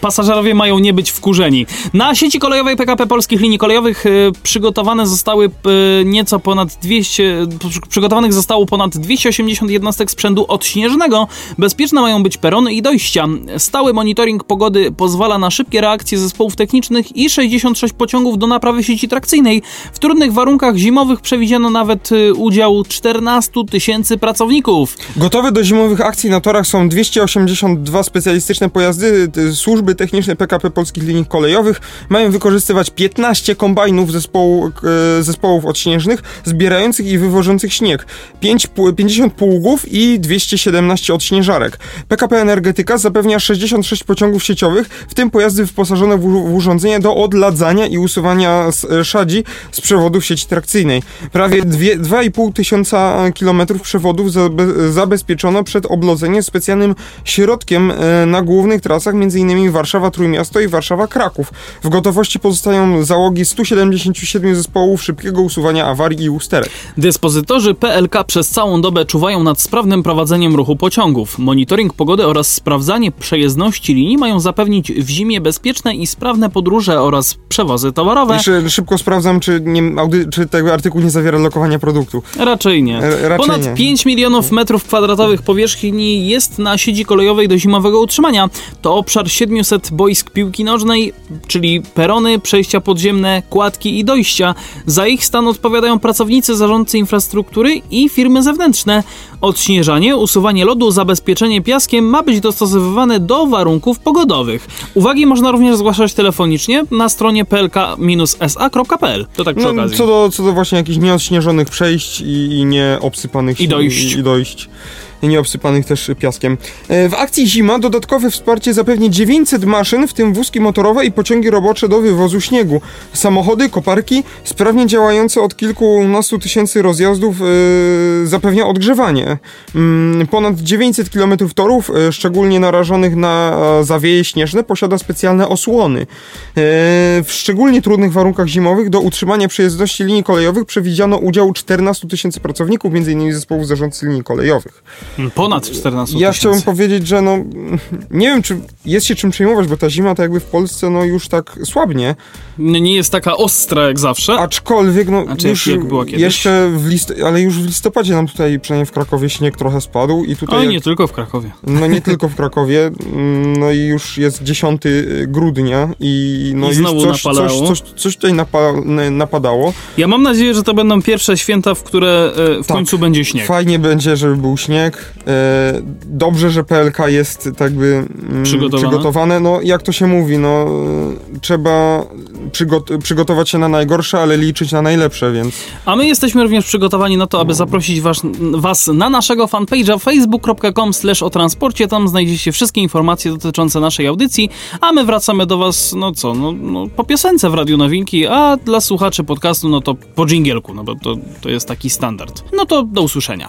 pasażerowie mają nie być wkurzeni. Na sieci kolejowej PKP Polskich Linii Kolejowych yy, przygotowane zostały yy, nieco ponad 200, przygotowanych zostało ponad 280 jednostek sprzętu odśnieżnego. Bezpieczne mają być perony i dojścia Stały monitoring pogody pozwala na szybkie reakcje zespołów technicznych i 66 pociągów do naprawy sieci trakcyjnej. W trudnych warunkach zimowych przewidziano nawet y, udział 14 tysięcy pracowników. Gotowe do zimowych akcji na torach są 282 specjalistyczne pojazdy. Te Służby techniczne PKP Polskich Linii Kolejowych mają wykorzystywać 15 kombajnów zespołu, e, zespołów odśnieżnych zbierających i wywożących śnieg, 5, pu- 50 pługów i 217 odśnieżarek. PKP Energetyka zapewnia 66 pociągów sieciowych, w tym pojazdy wyposażone w, w urządzenia do odladzania i usuwania e, szadzi z przewodów sieci trakcyjnej. Prawie dwie- 2,5 tysiąca kilometrów przewodów zabe- zabezpieczono przed oblodzeniem specjalnym środkiem e, na głównych trasach, m.in. Warszawa-Trójmiasto i Warszawa-Kraków. W gotowości pozostają załogi 177 zespołów szybkiego usuwania awarii i usterek. Dyspozytorzy PLK przez całą dobę czuwają nad sprawnym prowadzeniem ruchu pociągów. Monitoring pogody oraz sprawdzanie przejezdności linii mają zapewnić w zimie bezpieczne i sprawne podróże oraz przewozy towarowe. Jeszcze szybko sprawdzam, czy, nie, czy ten artykuł nie zawiera lokowania produktu. Raczej nie. E, raczej Ponad nie. 5 milionów metrów kwadratowych powierzchni jest na sieci kolejowej do zimowego utrzymania. To obszar 700 boisk piłki nożnej, czyli perony, przejścia podziemne, kładki i dojścia. Za ich stan odpowiadają pracownicy zarządcy infrastruktury i firmy zewnętrzne. Odśnieżanie, usuwanie lodu, zabezpieczenie piaskiem ma być dostosowywane do warunków pogodowych. Uwagi można również zgłaszać telefonicznie na stronie plk-sa.pl. To tak przy No, okazji. co, do, co do właśnie jakichś nieodśnieżonych przejść i, i nieobsypanych I dojść. I, i dojść. Nieobsypanych też piaskiem. E, W akcji Zima dodatkowe wsparcie zapewni 900 maszyn, w tym wózki motorowe i pociągi robocze do wywozu śniegu. Samochody, koparki, sprawnie działające od kilkunastu tysięcy rozjazdów e, zapewnia odgrzewanie. Mm, ponad 900 km torów, e, szczególnie narażonych na zawieje śnieżne, posiada specjalne osłony. W szczególnie trudnych warunkach zimowych do utrzymania przejezdności linii kolejowych przewidziano udział 14 tysięcy pracowników, m.in. zespołów zarządcy linii kolejowych. Ponad 14 Ja chciałbym powiedzieć, że no nie wiem, czy jest się czym przejmować, bo ta zima to jakby w Polsce no już tak słabnie, nie jest taka ostra jak zawsze. aczkolwiek no Znaczy, już jak była kiedyś? jeszcze w list, ale już w listopadzie nam tutaj przynajmniej w Krakowie śnieg trochę spadł i tutaj Oj, jak- nie tylko w Krakowie. no nie tylko w Krakowie, mm, no i już jest 10 grudnia i no I już znowu coś, coś, napalało. coś, coś tutaj napa, napadało. Ja mam nadzieję, że to będą pierwsze święta, w które e, w Tak. końcu będzie śnieg. Fajnie będzie, żeby był śnieg. E, dobrze, że PLK jest tak by mm, Przygotowane. przygotowane. No jak to się mówi, no e, trzeba przygot- przygotować się na najgorsze, ale liczyć na najlepsze, więc A my jesteśmy również przygotowani na to, aby zaprosić was, was na naszego fanpage'a facebook.com slash o transporcie. Tam znajdziecie wszystkie informacje dotyczące naszej audycji, a my wracamy do was, no co, no, no po piosence w Radiu Nowinki, a dla słuchaczy podcastu, no to po dżingielku, no bo to, to jest taki standard. No to do usłyszenia.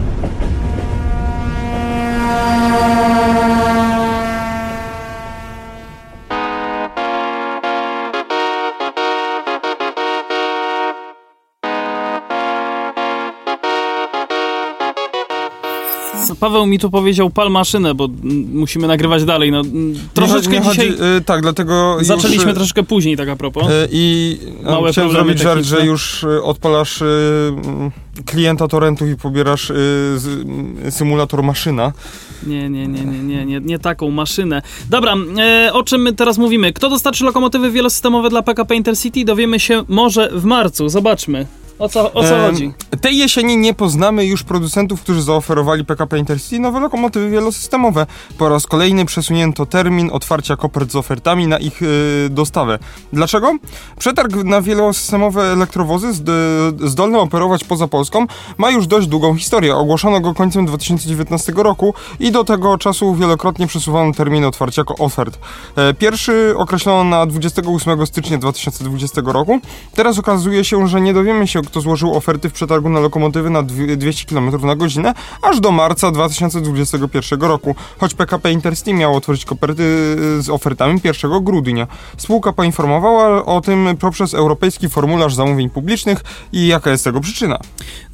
Paweł mi tu powiedział pal maszynę, bo musimy nagrywać dalej. No, troszeczkę nie chodzi, dzisiaj e, tak, dlatego zaczęliśmy już, e, troszkę później, tak a propos. e, I Małe chciałem zrobić żart, że już e, odpalasz mm, klienta torrentów i pobierasz m, symulator maszyna. Nie, nie, nie, nie, nie, nie, nie taką maszynę. Dobra, o czym my teraz mówimy? Kto dostarczy lokomotywy wielosystemowe dla PKP Intercity? Dowiemy się może w marcu. Zobaczmy. O co, o co chodzi? Tej jesieni nie poznamy już producentów, którzy zaoferowali PKP Intercity nowe lokomotywy wielosystemowe. Po raz kolejny przesunięto termin otwarcia kopert z ofertami na ich y, dostawę. Dlaczego? Przetarg na wielosystemowe elektrowozy zd, zdolne operować poza Polską ma już dość długą historię. Ogłoszono go końcem 2019 roku i do tego czasu wielokrotnie przesuwano termin otwarcia ofert. E, Pierwszy określono na 28 stycznia 2020 roku. Teraz okazuje się, że nie dowiemy się, kto złożył oferty w przetargu na lokomotywy na dwie- 200 km na godzinę, aż do marca 2021 roku, choć PKP Intercity miało otworzyć koperty z ofertami 1 grudnia. Spółka poinformowała o tym poprzez Europejski Formularz Zamówień Publicznych i jaka jest tego przyczyna.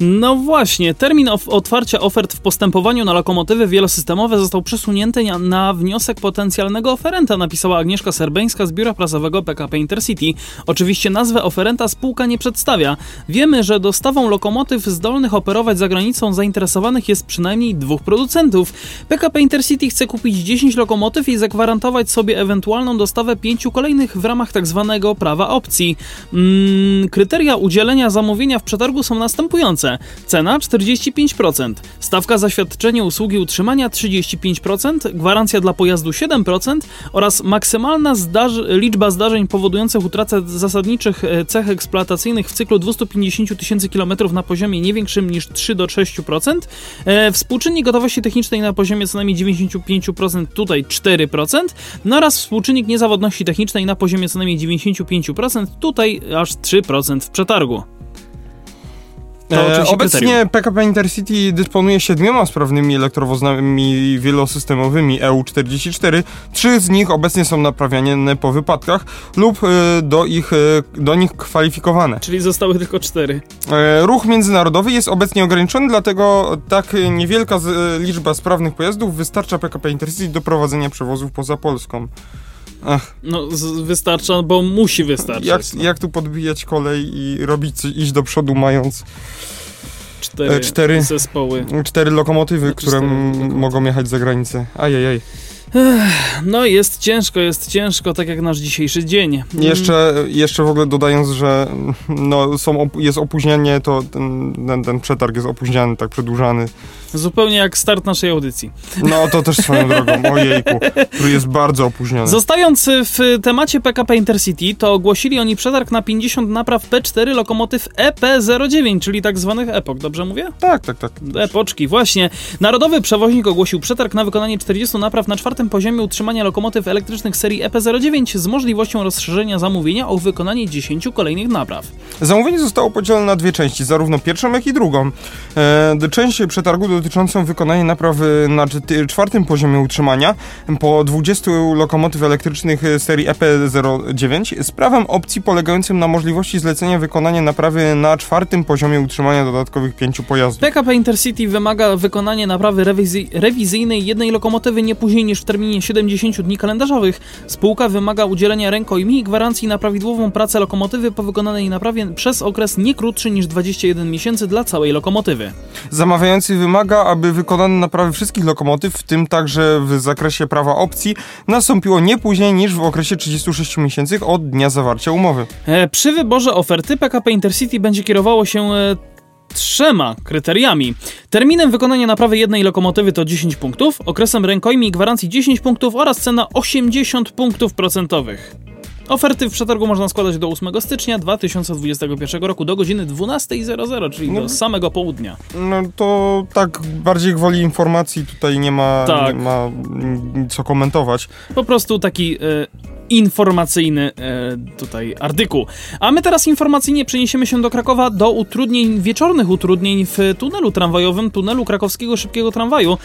No właśnie, termin otwarcia ofert w postępowaniu na lokomotywy wielosystemowe został przesunięty na, wniosek potencjalnego oferenta, napisała Agnieszka Serbeńska z biura prasowego PKP Intercity. Oczywiście nazwę oferenta spółka nie przedstawia. Wiemy, że dostawą lokomotyw zdolnych operować za granicą zainteresowanych jest przynajmniej dwóch producentów. PKP Intercity chce kupić 10 lokomotyw i zagwarantować sobie ewentualną dostawę pięciu kolejnych w ramach tzw. prawa opcji. Mm, kryteria udzielenia zamówienia w przetargu są następujące. Cena 45%, stawka za świadczenie usługi utrzymania 35%, gwarancja dla pojazdu 7% oraz maksymalna zdarzy- liczba zdarzeń powodujących utratę zasadniczych e, cech eksploatacyjnych w cyklu 250 tysięcy kilometrów na poziomie nie większym niż 3 do 6%, e, współczynnik gotowości technicznej na poziomie co najmniej 95%, tutaj 4%, no oraz współczynnik niezawodności technicznej na poziomie co najmniej 95%, tutaj aż 3% w przetargu. To E, obecnie kryterium. PKP Intercity dysponuje siedmioma sprawnymi elektrowozami wielosystemowymi EU44. Trzy z nich obecnie są naprawiane po wypadkach lub e, do, ich, e, do nich kwalifikowane. Czyli zostały tylko 4. E, Ruch międzynarodowy jest obecnie ograniczony, dlatego tak niewielka liczba sprawnych pojazdów wystarcza PKP Intercity do prowadzenia przewozów poza Polską. Ach, No, z- wystarcza, bo musi wystarczyć. jak, no. jak tu podbijać kolej i robić, coś- iść do przodu mając cztery, e, cztery. zespoły. cztery lokomotywy, Znaczy które cztery lokomotywy. mogą jechać za granicę. Ajajaj. No jest ciężko, jest ciężko, tak jak nasz dzisiejszy dzień. Mm, Jeszcze, jeszcze w ogóle dodając, że no, są op- jest opóźnienie, to ten, ten, ten przetarg jest opóźniany, tak przedłużany. Zupełnie jak start naszej audycji. No to też swoją drogą, ojejku, który jest bardzo opóźniony. Zostając w temacie PKP Intercity, to ogłosili oni przetarg na 50 napraw P4 lokomotyw EP09, czyli tak zwanych epok, dobrze mówię? Tak, tak, tak. Epoczki, właśnie. Narodowy przewoźnik ogłosił przetarg na wykonanie 40 napraw na czwartym poziomie utrzymania lokomotyw elektrycznych serii EP09 z możliwością rozszerzenia zamówienia o wykonanie 10 kolejnych napraw. Zamówienie zostało podzielone na dwie części, zarówno pierwszą, jak i drugą. E, część przetargu dotyczącą wykonania naprawy na cz- czwartym poziomie utrzymania po 20 lokomotyw elektrycznych serii EP09 z prawem opcji polegającym na możliwości zlecenia wykonania naprawy na czwartym poziomie utrzymania dodatkowych pięciu pojazdów. PKP Intercity wymaga wykonania naprawy rewizy- rewizyjnej jednej lokomotywy nie później niż w terminie 70 dni kalendarzowych. Spółka wymaga udzielenia rękojmi i gwarancji na prawidłową pracę lokomotywy po wykonanej naprawie przez okres nie krótszy niż 21 miesięcy dla całej lokomotywy. Zamawiający wymaga, aby wykonane naprawy wszystkich lokomotyw, w tym także w zakresie prawa opcji, nastąpiło nie później niż w okresie 36 miesięcy od dnia zawarcia umowy. E, przy wyborze oferty PKP Intercity będzie kierowało się e, trzema kryteriami. Terminem wykonania naprawy jednej lokomotywy to 10 punktów, okresem rękojmi i gwarancji 10 punktów oraz cena 80 punktów procentowych. Oferty w przetargu można składać do 8 stycznia 2021 roku do godziny 12.00, czyli No. do samego południa. No to tak bardziej gwoli informacji tutaj nie ma, Tak. nie ma co komentować. Po prostu taki e, informacyjny e, tutaj artykuł. A my teraz informacyjnie przeniesiemy się do Krakowa do utrudnień, wieczornych utrudnień w tunelu tramwajowym, tunelu krakowskiego szybkiego tramwaju.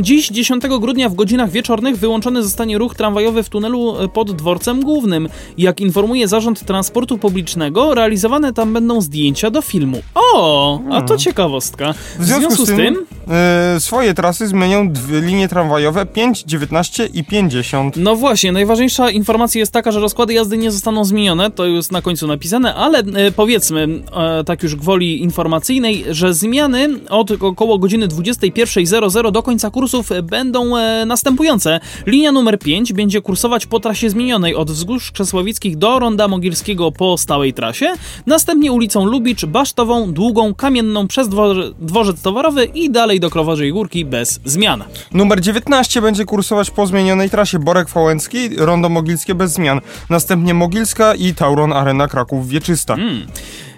Dziś, 10 grudnia w godzinach wieczornych wyłączony zostanie ruch tramwajowy w tunelu e, pod dworcem głównym. Jak informuje Zarząd Transportu Publicznego, realizowane tam będą zdjęcia do filmu. O, a to ciekawostka. W związku, z tym, e, swoje trasy zmienią dwie linie tramwajowe 5, 19 i 50. No właśnie, najważniejsza informacja jest taka, że rozkłady jazdy nie zostaną zmienione, to jest na końcu napisane, ale e, powiedzmy, e, tak już gwoli informacyjnej, że zmiany od około godziny 21.00 do końca kursów będą e, następujące. Linia numer 5 będzie kursować po trasie zmienionej od wzgórz Krzesłowickich do Ronda Mogilskiego po stałej trasie, następnie ulicą Lubicz, Basztową, Długą, Kamienną przez dwor- dworzec towarowy i dalej do Krowożej Górki bez zmian. Numer 19 będzie kursować po zmienionej trasie Borek Fałęcki, Rondo Mogilskie bez zmian. Następnie Mogilska i Tauron Arena Kraków Wieczysta. Mm.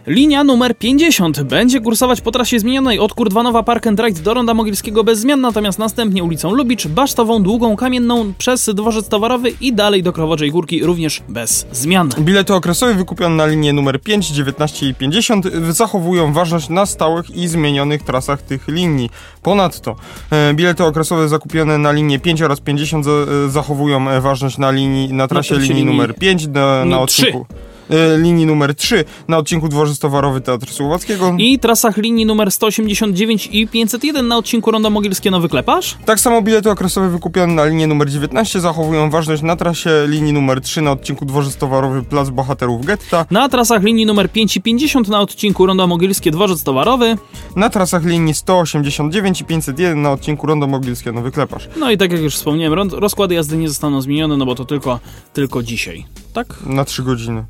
Linia numer 50 będzie kursować po trasie zmienionej od Kurdwanowa Park and Ride do Ronda Mogilskiego bez zmian, natomiast następnie ulicą Lubicz, Basztową, Długą, Kamienną przez Dworzec Towarowy i dalej do Krowoczej Górki również bez zmian. Bilety okresowe wykupione na linie numer 5, 19 i 50 zachowują ważność na stałych i zmienionych trasach tych linii. Ponadto e, bilety okresowe zakupione na linie 5 oraz 50 za, e, zachowują ważność na linii na trasie trasie linii, linii- numer 5 na, na odcinku e, linii numer 3 na odcinku Dworzec Towarowy Teatr Słowackiego. I trasach linii numer 189 i 501 na odcinku Ronda Mogilskie Nowy Kleparz. Tak samo bilety okresowe wykupione na linię numer 19 zachowują ważność na trasie linii numer 3 na odcinku Dworzec Towarowy Plac Bohaterów Getta, Na trasach linii numer 5 i 50 na odcinku Ronda Mogilskie Dworzec Towarowy. na trasach linii 189 i 501 na odcinku Rondo Mogilskie Nowy Kleparz. No i tak jak już wspomniałem, rozkłady jazdy nie zostaną zmienione, no bo to tylko, tylko dzisiaj. Tak? Na 3 godziny.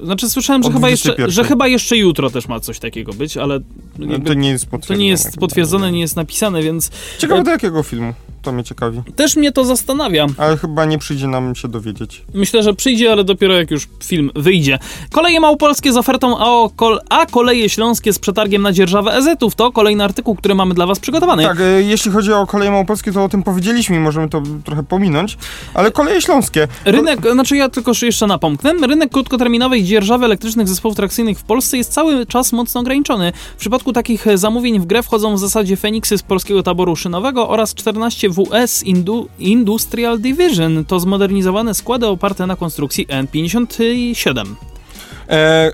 Znaczy słyszałem, że chyba, jeszcze, 21. że chyba jeszcze jutro też ma coś takiego być, ale jakby To nie jest to potwierdzone. nie jest potwierdzone, nie jest napisane, więc Ciekawe do jakiego filmu? To mnie ciekawi. też mnie to zastanawia. Ale chyba nie przyjdzie nam się dowiedzieć. Myślę, że przyjdzie, ale dopiero jak już film wyjdzie. Koleje małopolskie z ofertą, a, kol- a koleje śląskie z przetargiem na dzierżawę EZ-ów to kolejny artykuł, który mamy dla was przygotowany. Tak, e, jeśli chodzi o koleje małopolskie, to o tym powiedzieliśmy i możemy to trochę pominąć. Ale koleje śląskie. Rynek, znaczy ja tylko jeszcze napomknę, rynek krótkoterminowej dzierżawy elektrycznych zespołów trakcyjnych w Polsce jest cały czas mocno ograniczony. W przypadku takich zamówień w grę wchodzą w zasadzie Feniksy z polskiego taboru szynowego oraz 14 WS Indu Industrial Division. To zmodernizowane składy oparte na konstrukcji N57. E,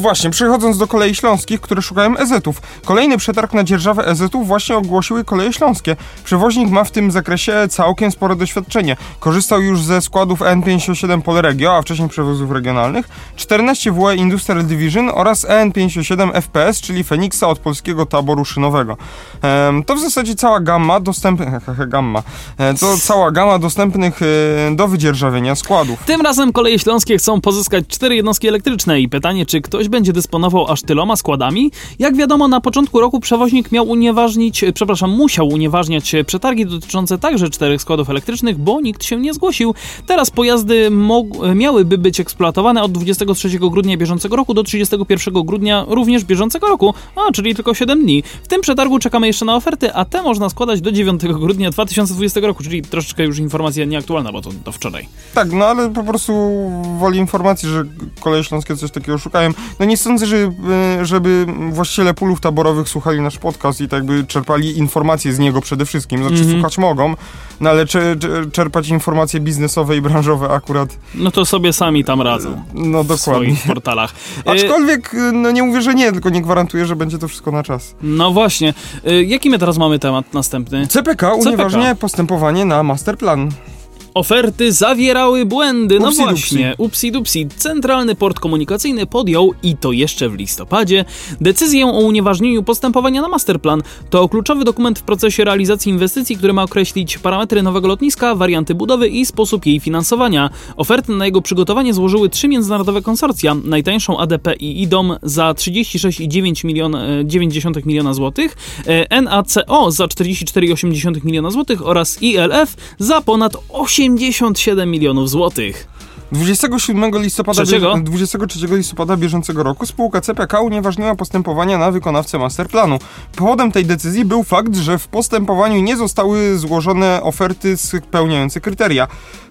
właśnie, przechodząc do kolei śląskich, które szukają EZ-ów. Kolejny przetarg na dzierżawę EZ-ów właśnie ogłosiły koleje śląskie. Przewoźnik ma w tym zakresie całkiem spore doświadczenie. Korzystał już ze składów N57 Polregio, a wcześniej przewozów regionalnych, 14 WE Industrial Division oraz EN57 FPS, czyli Feniksa od polskiego taboru szynowego. Em, to w zasadzie cała gamma dostępnych, gamma, e, to cała gama dostępnych e, do wydzierżawienia składów. Tym razem koleje śląskie chcą pozyskać cztery jednostki elektryczne i pytanie, czy ktoś będzie dysponował aż tyloma składami? Jak wiadomo, na początku roku przewoźnik miał unieważnić, e, przepraszam, musiał unieważniać e, przetargi dotyczące także czterech składów elektrycznych, bo nikt się nie zgłosił. Teraz pojazdy e, miałyby być eksploatowane od 23 grudnia bieżącego roku do 31 grudnia również bieżącego roku, a czyli tylko 7 dni. W tym przetargu czekamy jeszcze na oferty, a te można składać do 9 grudnia 2020 roku, czyli troszeczkę już informacja nieaktualna, bo to do wczoraj. Tak, no ale po prostu woli informacji, że koleje śląskie coś takiego szukają. No nie sądzę, że, e, żeby właściciele pólów taborowych słuchali nasz podcast i tak by czerpali informacje z niego przede wszystkim. Znaczy Mhm. słuchać mogą, no ale cze, cze, czerpać informacje biznesowe i branżowe akurat, No to sobie sami tam radzą. no w dokładnie. swoich portalach. E, Aczkolwiek, e, no nie mówię, że nie, tylko nie gwarantuję, że będzie to wszystko na czas. No właśnie. E, Jaki my teraz mamy temat następny? CPK unieważnia postępowanie na masterplan. Oferty zawierały błędy. No Upsi właśnie, upsi dupsi. Centralny Port Komunikacyjny podjął, i to jeszcze w listopadzie, decyzję o unieważnieniu postępowania na masterplan. To kluczowy dokument w procesie realizacji inwestycji, który ma określić parametry nowego lotniska, warianty budowy i sposób jej finansowania. Oferty na jego przygotowanie złożyły trzy międzynarodowe konsorcja. Najtańszą ADP i IDOM za 36,9 milion, e, 9 miliona złotych, e, NACO za 44,8 miliona złotych oraz ILF za ponad 87 milionów złotych. 27 listopada, Trzeciego? bie- 23 listopada bieżącego roku spółka CPK unieważniła postępowania na wykonawcę masterplanu. Powodem tej decyzji był fakt, że w postępowaniu nie zostały złożone oferty spełniające kryteria.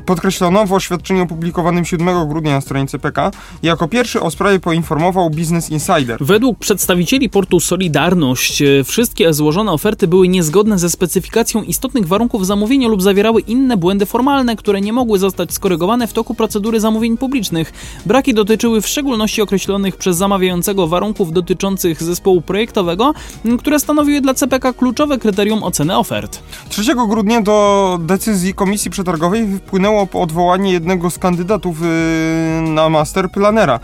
Podkreślono w oświadczeniu opublikowanym 7 grudnia na stronie CPK, jako pierwszy o sprawie poinformował Business Insider. Według przedstawicieli portu Solidarność e, wszystkie złożone oferty były niezgodne ze specyfikacją istotnych warunków zamówienia lub zawierały inne błędy formalne, które nie mogły zostać skorygowane w toku procedury zamówień publicznych. Braki dotyczyły w szczególności określonych przez zamawiającego warunków dotyczących zespołu projektowego, które stanowiły dla CPK kluczowe kryterium oceny ofert. 3 grudnia do decyzji komisji przetargowej wpłynęło po odwołanie jednego z kandydatów yy, na masterplanera.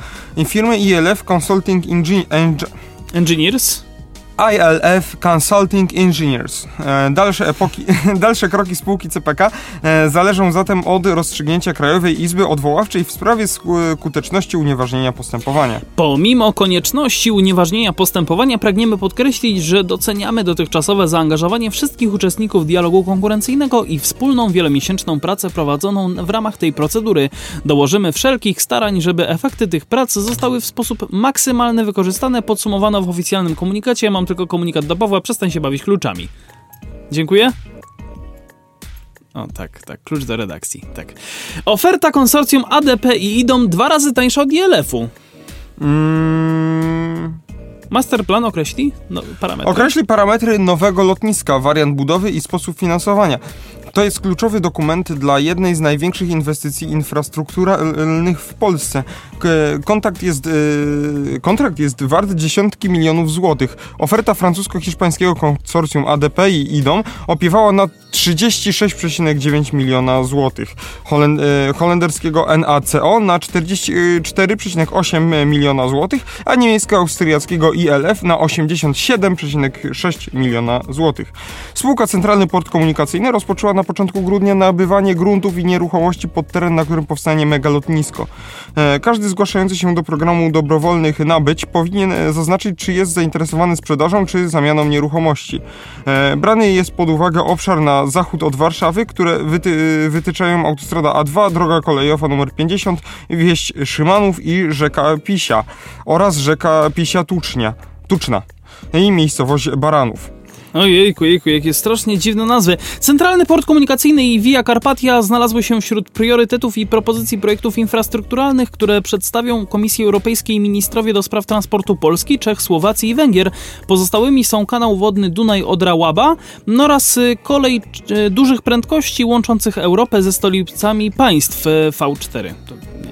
Firmy ILF Consulting Engine, Eng- Engineers? ILF Consulting Engineers. E, dalsze, epoki, dalsze kroki spółki CPK e, zależą zatem od rozstrzygnięcia Krajowej Izby Odwoławczej w sprawie skuteczności unieważnienia postępowania. Pomimo konieczności unieważnienia postępowania pragniemy podkreślić, że doceniamy dotychczasowe zaangażowanie wszystkich uczestników dialogu konkurencyjnego i wspólną wielomiesięczną pracę prowadzoną w ramach tej procedury. Dołożymy wszelkich starań, żeby efekty tych prac zostały w sposób maksymalny wykorzystane, podsumowano w oficjalnym komunikacie. Mam tylko komunikat do Pawła, przestań się bawić kluczami. Dziękuję. O, tak, tak, klucz do redakcji, tak. Oferta konsorcjum ADP i IDOM dwa razy tańsza od ILF-u. Mm, Masterplan określi no, parametry. określi parametry nowego lotniska, wariant budowy i sposób finansowania. To jest kluczowy dokument dla jednej z największych inwestycji infrastrukturalnych w Polsce. Kontakt jest, yy, kontrakt jest wart dziesiątki milionów złotych. Oferta francusko-hiszpańskiego konsorcjum ADP i IDOM opiewała na 36,9 miliona złotych. Holen, yy, holenderskiego NACO na 44,8 miliona złotych, a niemiecko-austriackiego ILF na 87,6 miliona złotych. Spółka Centralny Port Komunikacyjny rozpoczęła na początku grudnia nabywanie gruntów i nieruchomości pod teren, na którym powstanie megalotnisko. E, Każdy zgłaszający się do programu dobrowolnych nabyć powinien e, zaznaczyć, czy jest zainteresowany sprzedażą, czy zamianą nieruchomości. E, Brany jest pod uwagę obszar na zachód od Warszawy, które wyty wytyczają autostrada A2, droga kolejowa nr 50, wieś Szymanów i rzeka Pisia oraz rzeka Pisia Tucznia, Tuczna i miejscowość Baranów. Ojejku, jejku, jakie strasznie dziwne nazwy. Centralny Port Komunikacyjny i Via Carpatia znalazły się wśród priorytetów i propozycji projektów infrastrukturalnych, które przedstawią Komisji Europejskiej ministrowie do spraw transportu Polski, Czech, Słowacji i Węgier. Pozostałymi są kanał wodny Dunaj-Odra-Łaba oraz y, kolej y, dużych prędkości łączących Europę ze stolicami państw y, V4.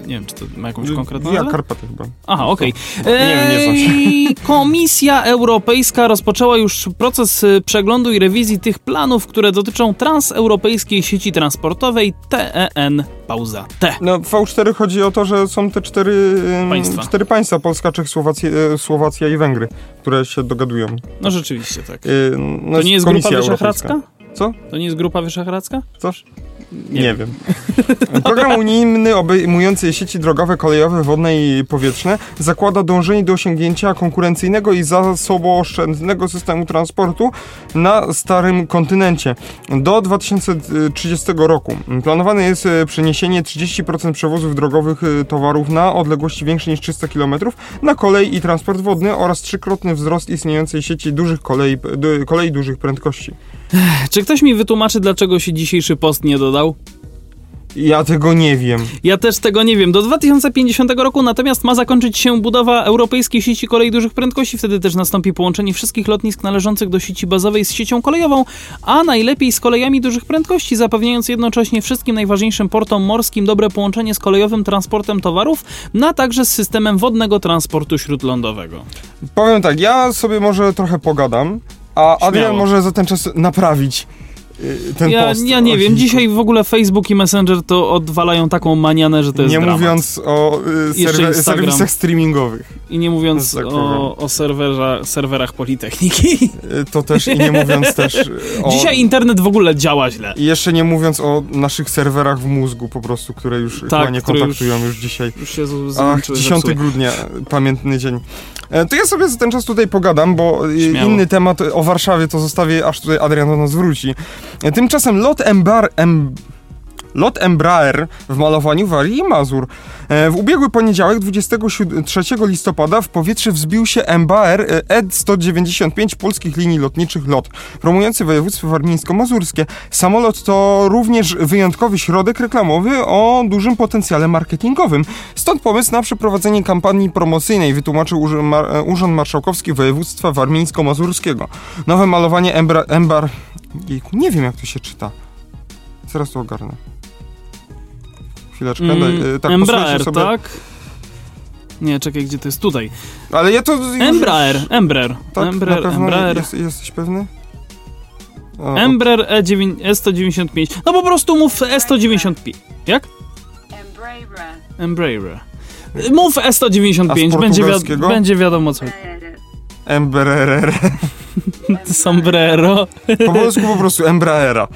Nie, wiem, czy to ma jakąś konkretną nazwę? Karpaty chyba. Aha, okej. Się. Eee, Komisja Europejska rozpoczęła już proces y, przeglądu i rewizji tych planów, które dotyczą transeuropejskiej sieci transportowej TEN pauza T. No, w V4 chodzi o to, że są te cztery Państwa. cztery państwa Polska, Czech, Słowacja, e, Słowacja i Węgry, które się dogadują. No rzeczywiście tak. E, No To nie jest Komisja Grupa. Wyszehradzka? Co? To nie jest Grupa Wyszehradzka? Coś? Nie Nie, wiem. Program unijny obejmujący sieci drogowe, kolejowe, wodne i powietrzne zakłada dążenie do osiągnięcia konkurencyjnego i zasobooszczędnego systemu transportu na starym kontynencie. Do 2030 roku planowane jest e, przeniesienie 30% przewozów drogowych e, towarów na odległości większe niż 300 km na kolej i transport wodny oraz trzykrotny wzrost istniejącej sieci dużych kolei, kolei dużych prędkości. Czy ktoś mi wytłumaczy, dlaczego się dzisiejszy post nie dodał? Ja tego nie wiem. Ja też tego nie wiem. Do 2050 roku natomiast ma zakończyć się budowa europejskiej sieci kolei dużych prędkości. Wtedy też nastąpi połączenie wszystkich lotnisk należących do sieci bazowej z siecią kolejową, a najlepiej z kolejami dużych prędkości, zapewniając jednocześnie wszystkim najważniejszym portom morskim dobre połączenie z kolejowym transportem towarów, no a także z systemem wodnego transportu śródlądowego. Powiem tak, ja sobie może trochę pogadam, a Adrian Śmiało. może za ten czas naprawić ten Ja, post. ja nie wiem, dzisiaj w ogóle Facebook i Messenger to odwalają taką manianę, że to jest Nie dramat. mówiąc o y, serwisach streamingowych. I nie mówiąc Tak o, o serwerza, serwerach Politechniki. Y, To też i nie mówiąc też y, o... Dzisiaj internet w ogóle działa źle. I jeszcze nie mówiąc o naszych serwerach w mózgu po prostu, które już chyba nie Tak, które kontaktują już- już, dzisiaj. Już się z- Ach, zmęczyły, 10 zepsuły. grudnia, pamiętny dzień. E, To ja sobie za ten czas tutaj pogadam, bo y, Śmiało. inny temat o Warszawie to zostawię, aż tutaj Adrian do nas wróci. Tymczasem lot Embar... Em... Lot Embraer w malowaniu Warii i Mazur. E, W ubiegły poniedziałek, 23 listopada, w powietrze wzbił się Embraer e, ED-195 polskich linii lotniczych LOT, promujący województwo warmińsko-mazurskie. Samolot to również wyjątkowy środek reklamowy o dużym potencjale marketingowym. Stąd pomysł na przeprowadzenie kampanii promocyjnej, wytłumaczył e, Urząd Marszałkowski Województwa Warmińsko-Mazurskiego. Nowe malowanie Embra... Jejku, nie wiem jak to się czyta. Zaraz to ogarnę. Chwileczkę, Mm, e, tak, Embraer, sobie. tak? Nie, czekaj, gdzie to jest? Tutaj. Ale ja to... już- Embraer, Embraer. Tak, Embraer, Embraer. Jest, jesteś pewny? O, Embraer E9, E195. No po prostu mów E195. Jak? Embraer. Embraer. Mów A E195, z będzie, wi- będzie wiadomo co. Embraer. Sombrero. Po polsku po prostu Embraera.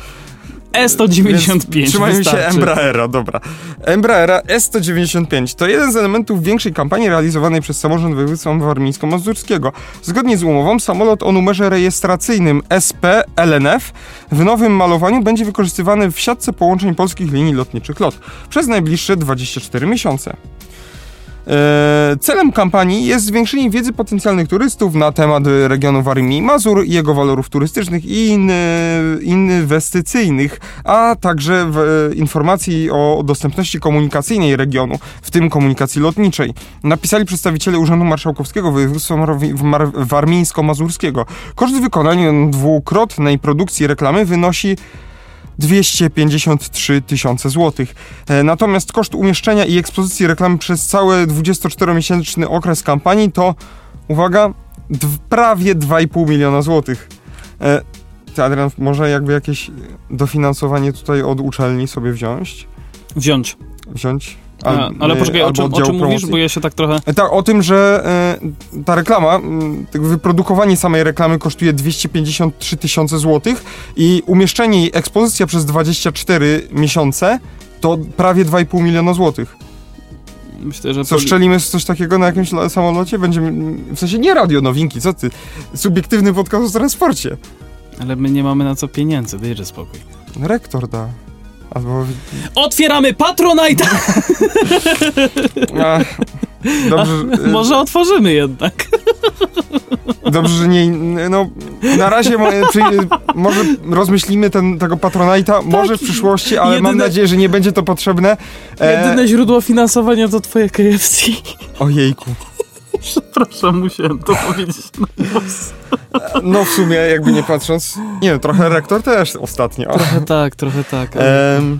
E195 Więc Trzymają się. Embraera, dobra. Embraera S-195 to jeden z elementów większej kampanii realizowanej przez samorząd województwa warmińsko-mazurskiego. Zgodnie z umową samolot o numerze rejestracyjnym SP LNF w nowym malowaniu będzie wykorzystywany w siatce połączeń polskich linii lotniczych LOT przez najbliższe 24 miesiące. E, Celem kampanii jest zwiększenie wiedzy potencjalnych turystów na temat regionu Warmii i Mazur, jego walorów turystycznych i in, inwestycyjnych, a także w, informacji o dostępności komunikacyjnej regionu, w tym komunikacji lotniczej. Napisali przedstawiciele Urzędu Marszałkowskiego Województwa Warmińsko-Mazurskiego. Koszt wykonania dwukrotnej produkcji reklamy wynosi 253 tysiące złotych. E, Natomiast koszt umieszczenia i ekspozycji reklamy przez cały 24-miesięczny okres kampanii to, uwaga, prawie 2,5 miliona złotych. E, Ty, Adrian, może jakby jakieś dofinansowanie tutaj od uczelni sobie wziąć? Wziąć. Wziąć? Al- ale y, poczekaj, o czym, o czym mówisz, bo ja się tak trochę... E, Tak, o tym, że e, ta reklama, m, tak wyprodukowanie samej reklamy kosztuje 253 tysiące złotych i umieszczenie jej, ekspozycja przez 24 miesiące to prawie 2,5 miliona złotych. Myślę, że... Co, szczelimy coś takiego na jakimś samolocie? Będziemy, w sensie nie radio nowinki, co ty? Subiektywny podcast o transporcie. Ale my nie mamy na co pieniędzy, dajże spokój. Rektor da. Albo... Otwieramy Patronite! A, dobrze, e, Może otworzymy jednak. Dobrze, że nie. No, na razie mo, przy, może rozmyślimy ten, tego Patronite'a, może w przyszłości, ale mam jedyne- nadzieję, że nie będzie to potrzebne. E, Jedyne źródło finansowania to twoje KFC. Ojejku. Przepraszam, musiałem to powiedzieć. No w sumie, jakby nie patrząc. Nie wiem, trochę rektor też ostatnio. Trochę tak, trochę tak. ale- Em,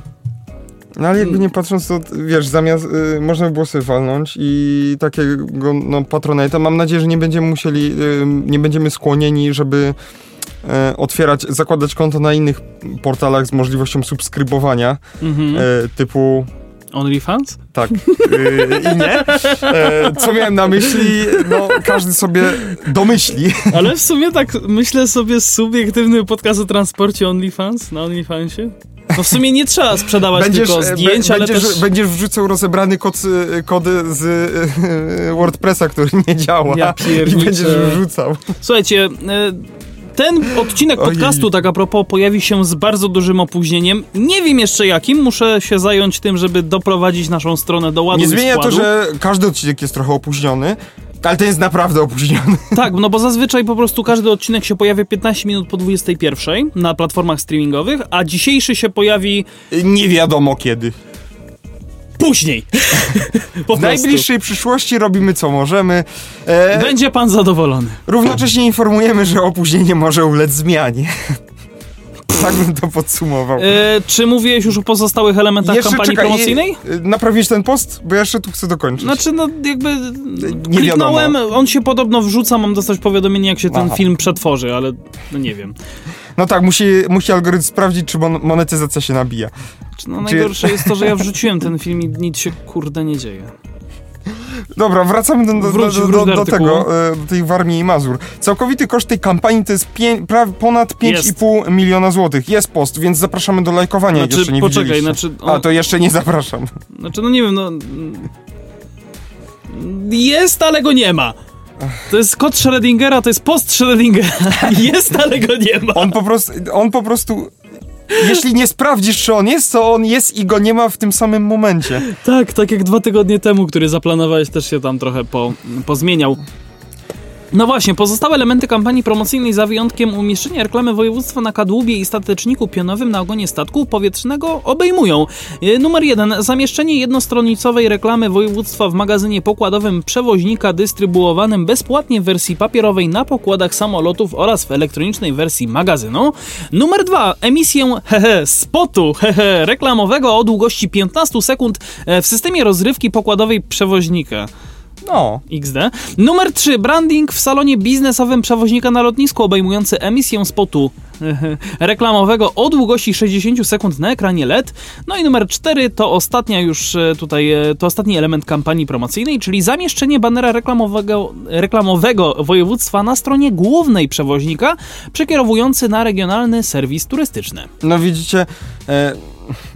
no ale jakby nie patrząc, to wiesz, zamiast y, można by było sobie walnąć i takiego no, Patronite'a, mam nadzieję, że nie będziemy musieli, y, nie będziemy skłonieni, żeby e, otwierać, zakładać konto na innych portalach z możliwością subskrybowania, Mhm. e, typu OnlyFans? tak y, i nie. E, co miałem na myśli, no każdy sobie domyśli. Ale w sumie tak myślę sobie subiektywny podcast o transporcie OnlyFans na OnlyFansie. No w sumie nie trzeba sprzedawać tylko e, zdjęć, ale będziesz, też... będziesz wrzucał rozebrany kod, kody z y, WordPressa, który nie działa Ja i będziesz wrzucał. Słuchajcie, e, ten odcinek podcastu, tak a propos, pojawi się z bardzo dużym opóźnieniem. Nie wiem jeszcze jakim, muszę się zająć tym, żeby doprowadzić naszą stronę do ładu Nie zmienia to, że każdy odcinek jest trochę opóźniony, ale ten jest naprawdę opóźniony. Tak, no bo zazwyczaj po prostu każdy odcinek się pojawia 15 minut po 21 na platformach streamingowych, a dzisiejszy się pojawi Nie wiadomo kiedy. Później. W najbliższej przyszłości robimy co możemy. E, Będzie pan zadowolony. równocześnie informujemy, że opóźnienie może ulec zmianie. tak bym to podsumował. E, czy mówiłeś już o pozostałych elementach kampanii czekaj, promocyjnej? e, Naprawiłeś ten post? Bo ja jeszcze tu chcę dokończyć. Znaczy, no jakby Nie kliknąłem, on się podobno wrzuca, mam dostać powiadomienie, jak się ten Aha. film przetworzy, ale no nie wiem. No tak, musi, musi algorytm sprawdzić, czy mon- monetyzacja się nabija. Czy, No Czy- najgorsze jest to, że ja wrzuciłem ten film i nic się kurde nie dzieje. Dobra, wracamy do, do, Wróć- do, do, do tego, e, do tej Warmii i Mazur. Całkowity koszt tej kampanii to jest pię- pra- ponad 5,5 miliona złotych. Jest post, więc zapraszamy do lajkowania, Znaczy, jeszcze nie poczekaj, znaczy, A, on- to jeszcze nie zapraszam. Znaczy, no nie wiem, no... Jest, ale go nie ma. To jest kod Schrödingera, to jest post Schrödingera. Jest, ale go nie ma. On po prostu, on po prostu... Jeśli nie sprawdzisz, czy on jest, to on jest i go nie ma w tym samym momencie. Tak, tak jak dwa tygodnie temu, który zaplanowałeś, też się tam trochę po, pozmieniał. No właśnie, pozostałe elementy kampanii promocyjnej za wyjątkiem umieszczenia reklamy województwa na kadłubie i stateczniku pionowym na ogonie statku powietrznego obejmują e, numer jeden zamieszczenie jednostronicowej reklamy województwa w magazynie pokładowym przewoźnika dystrybuowanym bezpłatnie w wersji papierowej na pokładach samolotów oraz w elektronicznej wersji magazynu. Numer dwa emisję hehe, spotu hehe, reklamowego o długości 15 sekund e, w systemie rozrywki pokładowej przewoźnika. No. XD. Numer 3. Branding w salonie biznesowym przewoźnika na lotnisku obejmujący emisję spotu reklamowego o długości 60 sekund na ekranie LED. No i numer 4 to ostatnia już e, tutaj, e, to ostatni element kampanii promocyjnej, czyli zamieszczenie banera reklamowego, reklamowego województwa na stronie głównej przewoźnika, przekierowujący na regionalny serwis turystyczny. No widzicie, e,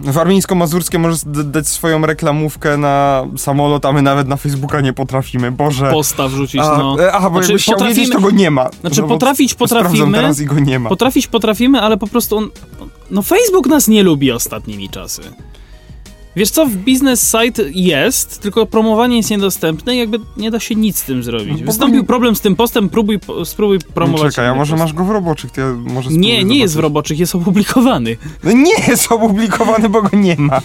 Warmińsko-Mazurskie może dać swoją reklamówkę na samolot, a my nawet na Facebooka nie potrafimy. Boże. Posta wrzucić, A, no. e, Aha, bo Znaczy, jakbyś chciał wiedzieć, to go nie ma. Znaczy, No potrafić potrafimy. teraz i go nie ma. Potrafić potrafimy, ale po prostu on, no Facebook nas nie lubi ostatnimi czasy. Wiesz co, w biznes site jest, tylko promowanie jest niedostępne i jakby nie da się nic z tym zrobić. No, Wystąpił bo- problem z tym postem, próbuj, po- spróbuj promować. Czekaj, a może post. masz go w roboczych, ja może Nie, nie jest w zobaczyć. roboczych, jest opublikowany. No nie jest opublikowany, bo go nie ma.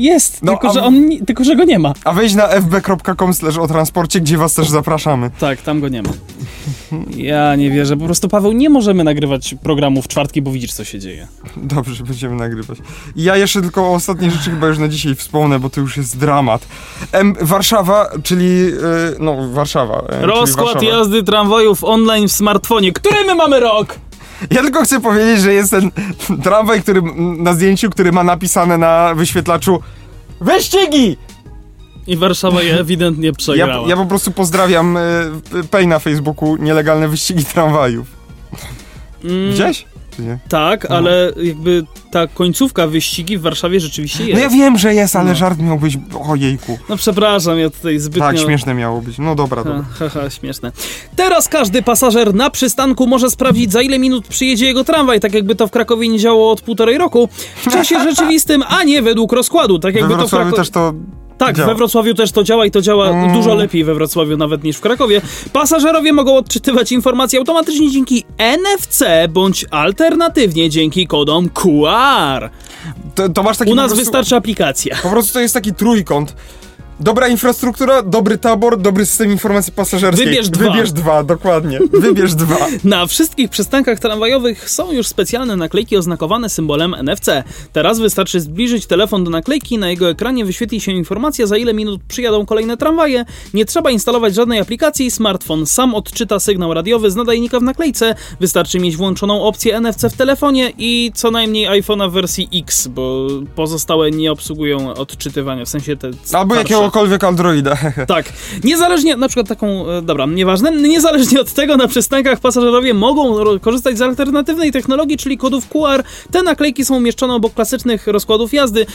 Jest, No, tylko, a że on, tylko że go nie ma. A wejdź na fb.com slash o transporcie, gdzie was też zapraszamy. Tak, tam go nie ma. Ja nie wierzę, po prostu Paweł, nie możemy nagrywać programu w czwartki, bo widzisz co się dzieje. Dobrze, będziemy nagrywać. Ja jeszcze tylko o ostatniej rzeczy chyba już na dzisiaj wspomnę, bo to już jest dramat. M Warszawa, czyli... Yy, no, Warszawa. e, Rozkład Warszawa. jazdy tramwajów online w smartfonie. Który my mamy rok? Ja tylko chcę powiedzieć, że jest ten tramwaj, który na zdjęciu, który ma napisane na wyświetlaczu Wyścigi! I Warszawa je ewidentnie Ja, przegrała. ja po prostu pozdrawiam y, Pay na Facebooku nielegalne wyścigi tramwajów. Mm, Widziałeś? Czy nie? Tak, No. ale jakby ta końcówka wyścigi w Warszawie rzeczywiście No jest. ja wiem, że jest, ale No. żart miał być... Ojejku. No przepraszam, ja tutaj zbytnio... Tak, śmieszne miało być. No dobra, dobra. Ha, ha, ha, śmieszne. Teraz każdy pasażer na przystanku może sprawdzić, za ile minut przyjedzie jego tramwaj, tak jakby to w Krakowie nie działało od półtorej roku. W czasie rzeczywistym, a nie według rozkładu, tak We jakby to w Krakowie... też to... Tak, działa. we Wrocławiu też to działa i to działa Mm. dużo lepiej we Wrocławiu nawet niż w Krakowie. Pasażerowie mogą odczytywać informacje automatycznie dzięki NFC bądź alternatywnie dzięki kodom QR. To, to masz taki U nas prostu, wystarczy aplikacja. Po prostu to jest taki trójkąt. Dobra infrastruktura, dobry tabor, dobry system informacji pasażerskiej. Wybierz dwa. Wybierz dwa, dokładnie. Wybierz dwa. Na wszystkich przystankach tramwajowych są już specjalne naklejki oznakowane symbolem NFC. Teraz wystarczy zbliżyć telefon do naklejki, na jego ekranie wyświetli się informacja, za ile minut przyjadą kolejne tramwaje. Nie trzeba instalować żadnej aplikacji, smartfon sam odczyta sygnał radiowy z nadajnika w naklejce. Wystarczy mieć włączoną opcję NFC w telefonie i co najmniej iPhone'a w wersji X, bo pozostałe nie obsługują odczytywania, w sensie te Albo starsze. Jakiegokolwiek Androida. Tak. Niezależnie, na przykład taką, e, dobra, nieważne, niezależnie od tego na przystankach pasażerowie mogą korzystać z alternatywnej technologii, czyli kodów QR. Te naklejki są umieszczone obok klasycznych rozkładów jazdy.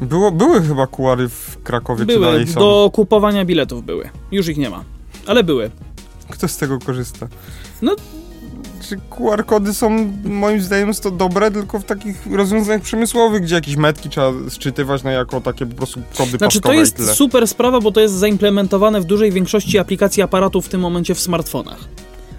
Było, były chyba kuary w Krakowie, czy Były, dalej są? do kupowania biletów były. Już ich nie ma. Ale były. Kto z tego korzysta? No. Czy QR-kody są, moim zdaniem, jest to dobre, tylko w takich rozwiązaniach przemysłowych, gdzie jakieś metki trzeba sczytywać, no jako takie po prostu kody Znaczy, to jest super sprawa, bo to jest zaimplementowane w dużej większości aplikacji aparatów w tym momencie w smartfonach.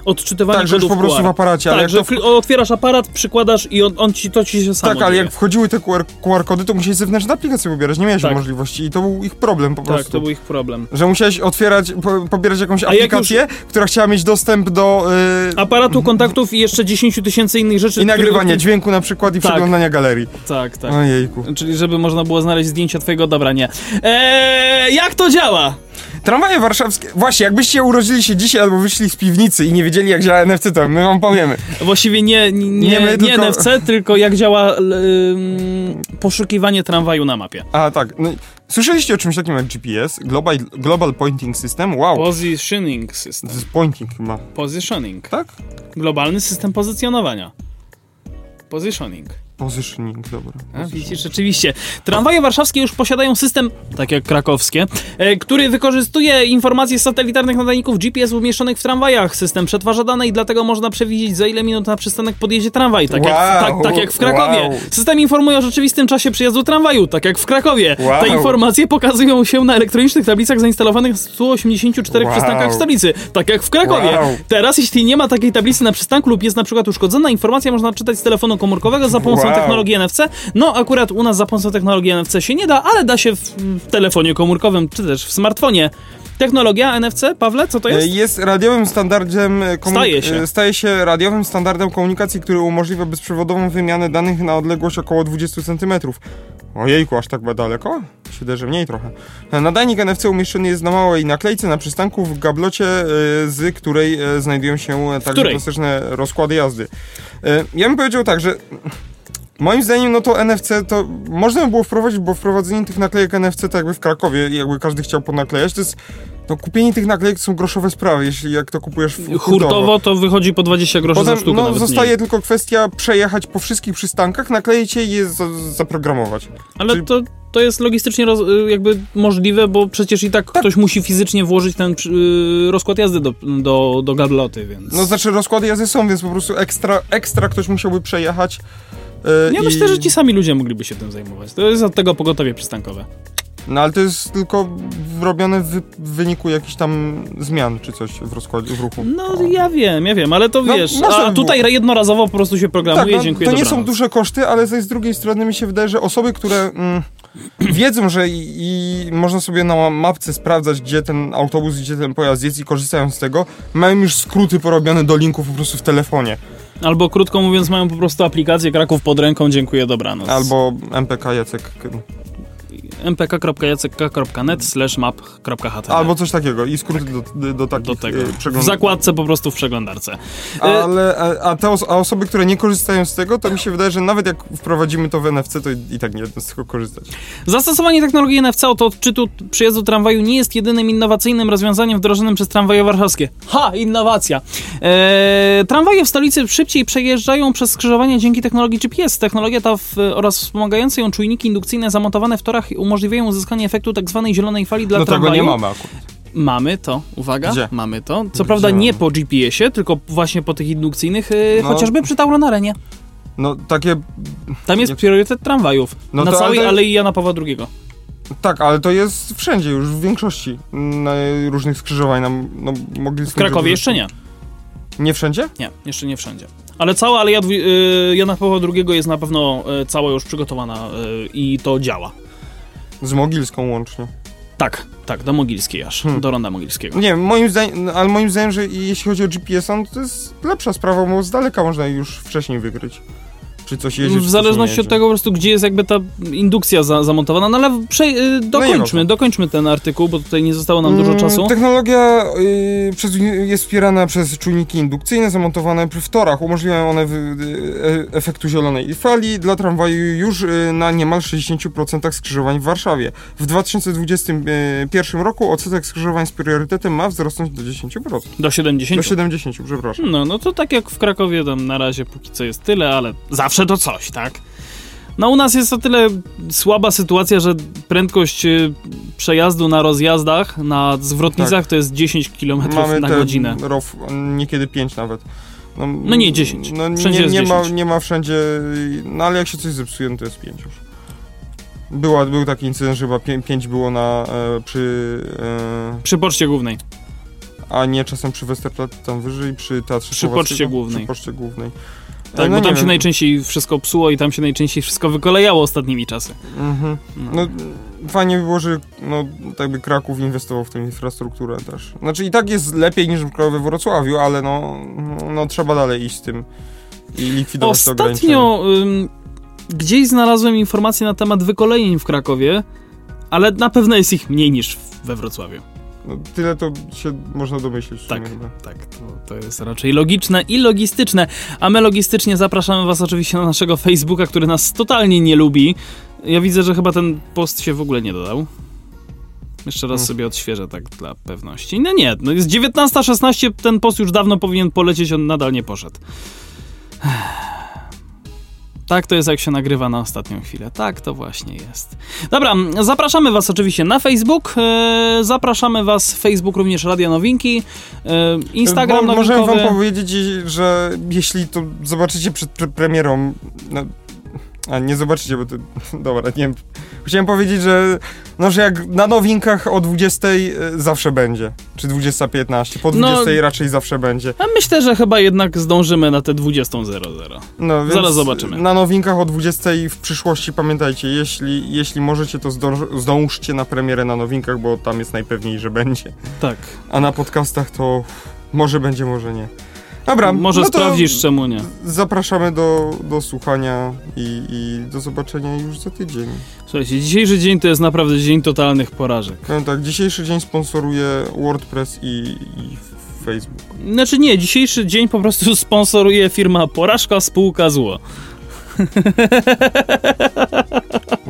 Odczytywanie Tak, że już po prostu QR. w aparacie, ale Tak, jak że. W... otwierasz aparat, przykładasz i on, on ci, to ci się samo Tak, ale dzieje. jak wchodziły te QR, QR-kody, to musieli zewnętrzne aplikacje pobierać, nie miałeś Tak. możliwości i to był ich problem po Tak, prostu. to był ich problem. Że musiałeś otwierać, po, pobierać jakąś A jak aplikację, która chciała mieć dostęp do... Yy, Aparatu kontaktów i jeszcze 10 tysięcy innych rzeczy. I nagrywania których- dźwięku na przykład i Tak. przeglądania galerii. Tak, tak. Ojejku. Czyli żeby można było znaleźć zdjęcia twojego dobra, nie. Eee, jak to działa? Tramwaje warszawskie... Właśnie, jakbyście urodzili się dzisiaj albo wyszli z piwnicy i nie wiedzieli jak działa NFC, to my wam powiemy. Właściwie nie, nie, nie, Nie, my tylko- NFC, tylko jak działa ym, poszukiwanie tramwaju na mapie. A tak, no, słyszeliście o czymś takim jak GPS? Global, Global Pointing System? Wow. Positioning system. Pointing chyba. Positioning. Tak? Globalny system pozycjonowania. Positioning. Positioning, dobra. A, widzisz, rzeczywiście. Tramwaje warszawskie już posiadają system, tak jak krakowskie, e, który wykorzystuje informacje z satelitarnych nadajników GPS umieszczonych w tramwajach. System przetwarza dane i dlatego można przewidzieć, za ile minut na przystanek podjedzie tramwaj, tak, jak, Wow, tak, tak jak w Krakowie. wow. System informuje o rzeczywistym czasie przyjazdu tramwaju, tak jak w Krakowie. Wow. Te informacje pokazują się na elektronicznych tablicach zainstalowanych w 184 Wow. przystankach w stolicy, tak jak w Krakowie. Teraz, jeśli nie ma takiej tablicy na przystanku lub jest na przykład uszkodzona, informacja można czytać z telefonu komórkowego za pomocą Wow. technologii NFC. No, akurat u nas za pomocą technologii NFC się nie da, ale da się w, w telefonie komórkowym, czy też w smartfonie. Technologia NFC, Pawle, co to jest? E, Jest radiowym standardem e, Staje się. e, staje się radiowym standardem komunikacji, który umożliwia bezprzewodową wymianę danych na odległość około 20 cm. Ojejku, aż tak daleko? Wydaje, że mniej trochę. E, Nadajnik NFC umieszczony jest na małej naklejce na przystanku w gablocie, e, z której e, znajdują się e, także klasyczne rozkłady jazdy. E, Ja bym powiedział tak, że moim zdaniem no to NFC to można by było wprowadzić, bo wprowadzenie tych naklejek NFC to jakby w Krakowie, jakby każdy chciał ponaklejać, to jest no kupienie tych naklejek są groszowe sprawy, jeśli jak to kupujesz w Hurtowo to wychodzi po 20 groszy Potem za sztukę no, zostaje tylko kwestia przejechać po wszystkich przystankach, nakleić je i je za, zaprogramować. Ale czyli- to, to jest logistycznie roz, y, jakby możliwe, bo przecież i tak, ktoś musi fizycznie włożyć ten przy- y, rozkład jazdy do, do, do gabloty, więc... No znaczy rozkłady jazdy są, więc po prostu ekstra, ekstra ktoś musiałby przejechać. E, ja i- myślę, że ci sami ludzie mogliby się tym zajmować. To jest od tego pogotowie przystankowe. No ale to jest tylko robione w, wyniku jakichś tam zmian czy coś w rozkładzie, w ruchu. No ja wiem, ja wiem, ale to No, wiesz, a tutaj jednorazowo po prostu się programuje, Tak, no, dziękuję, to nie są dobranoc. duże koszty, ale z drugiej strony mi się wydaje, że osoby, które mm, wiedzą, że i, i można sobie na mapce sprawdzać, gdzie ten autobus, gdzie ten pojazd jest i korzystają z tego, mają już skróty porobione do linków po prostu w telefonie. Albo krótko mówiąc, mają po prostu aplikację Kraków pod ręką, dziękuję, dobranoc. Albo MPK Jacek. mpk.jacek.net slash map.html Albo coś takiego i skróty do, do, do takich do tego. e, W zakładce po prostu w przeglądarce. Y, Ale, a, a te a osoby, które nie korzystają z tego, to mi się wydaje, że nawet jak wprowadzimy to w NFC, to i, i tak nie będą z tego korzystać. Zastosowanie technologii NFC od odczytu przyjazdu tramwaju nie jest jedynym innowacyjnym rozwiązaniem wdrożonym przez tramwaje warszawskie. Ha! Innowacja! Eee, tramwaje w stolicy szybciej przejeżdżają przez skrzyżowania dzięki technologii GPS. Technologia ta w, oraz wspomagające ją czujniki indukcyjne zamontowane w torach umożliwiają uzyskanie efektu tzw. zielonej fali dla no tego tramwaju. nie mamy akurat. Mamy to, uwaga, Gdzie? mamy to. Co prawda Gdzie nie mamy? po GPS-ie, tylko właśnie po tych indukcyjnych, yy, No. chociażby przy Tauronarenie. No takie, Tam jest Nie- priorytet tramwajów. No na to- całej ale- Alei Jana Pawła II. tak, ale to jest wszędzie już, w większości na różnych skrzyżowań. Nam, no, mogli W Krakowie jeszcze nie. Nie wszędzie? Nie, jeszcze nie wszędzie. Ale cała Aleja dwu, y, Jana Pawła II jest na pewno y, cała już przygotowana y, i to działa. Z Mogilską łącznie. Tak, tak, do Mogilskiej aż, Hmm. do Ronda Mogilskiego. Nie, moim zdaniem, ale moim zdaniem, że jeśli chodzi o GPS-a, no to jest lepsza sprawa, bo z daleka można już wcześniej wykryć. Czy coś czy W zależności od tego po prostu, gdzie jest jakby ta indukcja za, zamontowana. No ale prze, y, dokończmy, nieważne. dokończmy ten artykuł, bo tutaj nie zostało nam dużo Mm, czasu. Technologia y, przez, jest wspierana przez czujniki indukcyjne zamontowane w torach. Umożliwiają one w, y, efektu zielonej fali dla tramwaju już y, na niemal 60% skrzyżowań w Warszawie. W 2021 roku odsetek skrzyżowań z priorytetem ma wzrosnąć do 10%. Do 70. Do 70, przepraszam. No, no to tak jak w Krakowie tam na razie póki co jest tyle, ale zawsze to coś, tak? No u nas jest o tyle słaba sytuacja, że prędkość y, przejazdu na rozjazdach, na zwrotnicach to jest 10 km Tak. Mamy na godzinę. ROW, niekiedy 5 nawet. No, No nie, 10. No, nie, nie, ma, 10. nie ma wszędzie, no ale jak się coś zepsuje, no to jest 5 już. Była, był taki incydent, że chyba 5 było na, e, przy, e, Przy poczcie głównej. a nie czasem przy Westerplatte tam wyżej, przy Teatrze Przy? Poczcie Głównej. Przy Poczcie Głównej. Tak, no bo tam się wiem. najczęściej wszystko psuło i tam się najczęściej wszystko wykolejało ostatnimi czasy. Mhm. No. No, fajnie by było, że no, tak by Kraków inwestował w tę infrastrukturę też. Znaczy i tak jest lepiej niż we Wrocławiu, ale no, no trzeba dalej iść z tym i likwidować. Ostatnio ym, gdzieś znalazłem informacje na temat wykolejeń w Krakowie, ale na pewno jest ich mniej niż we Wrocławiu. No, tyle to się można domyślić. sumie Tak, chyba. tak, to, to jest raczej logiczne i logistyczne. A my logistycznie zapraszamy Was oczywiście na naszego Facebooka, który nas totalnie nie lubi. Ja widzę, że chyba ten post się w ogóle nie dodał. Jeszcze raz Hmm. sobie odświeżę tak dla pewności. No nie, no jest 19.16, ten post już dawno powinien polecieć, on nadal nie poszedł. Tak to jest, jak się nagrywa na ostatnią chwilę. Tak to właśnie jest. Dobra, zapraszamy Was oczywiście na Facebook. e, Zapraszamy Was Facebook również Radia Nowinki. e, Instagram Mo- Możemy wam powiedzieć, że jeśli to zobaczycie przed pre premierą, no, a nie zobaczycie, bo to, dobra, nie wiem. Chciałem powiedzieć, że no, że jak na nowinkach o 20 zawsze będzie, czy 20.15, po No. 20 raczej zawsze będzie. A myślę, że chyba jednak zdążymy na te 20.00. No, więc Zaraz zobaczymy. Na nowinkach o 20 w przyszłości pamiętajcie, jeśli, jeśli możecie, to zdąż, zdążcie na premierę na nowinkach, bo tam jest najpewniej, że będzie. Tak. A na podcastach to może będzie, może nie. Dobra, Może no sprawdzisz, czemu nie. Zapraszamy do, do słuchania i, i do zobaczenia już za tydzień. Słuchajcie, dzisiejszy dzień to jest naprawdę dzień totalnych porażek. Powiem tak, dzisiejszy dzień sponsoruje WordPress i, i Facebook. Znaczy nie, dzisiejszy dzień po prostu sponsoruje firma Porażka Spółka Zło.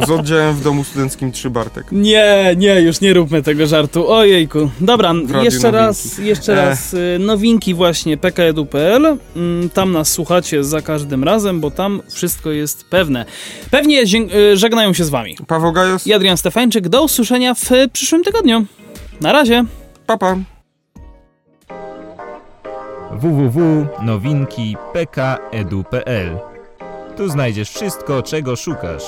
Z oddziałem w domu studenckim 3 Bartek. Nie, nie, już nie róbmy tego żartu. Ojejku. Dobra, jeszcze nowinki. raz, jeszcze Ech. raz y, nowinki właśnie pkedu.pl. Mm, Tam nas słuchacie za każdym razem, bo tam wszystko jest pewne. Pewnie y, żegnają się z wami. Paweł Gajos, I Adrian Stefańczyk. Do usłyszenia w przyszłym tygodniu. Na razie. papa. www.nowinki.pkedu.pl Tu znajdziesz wszystko, czego szukasz.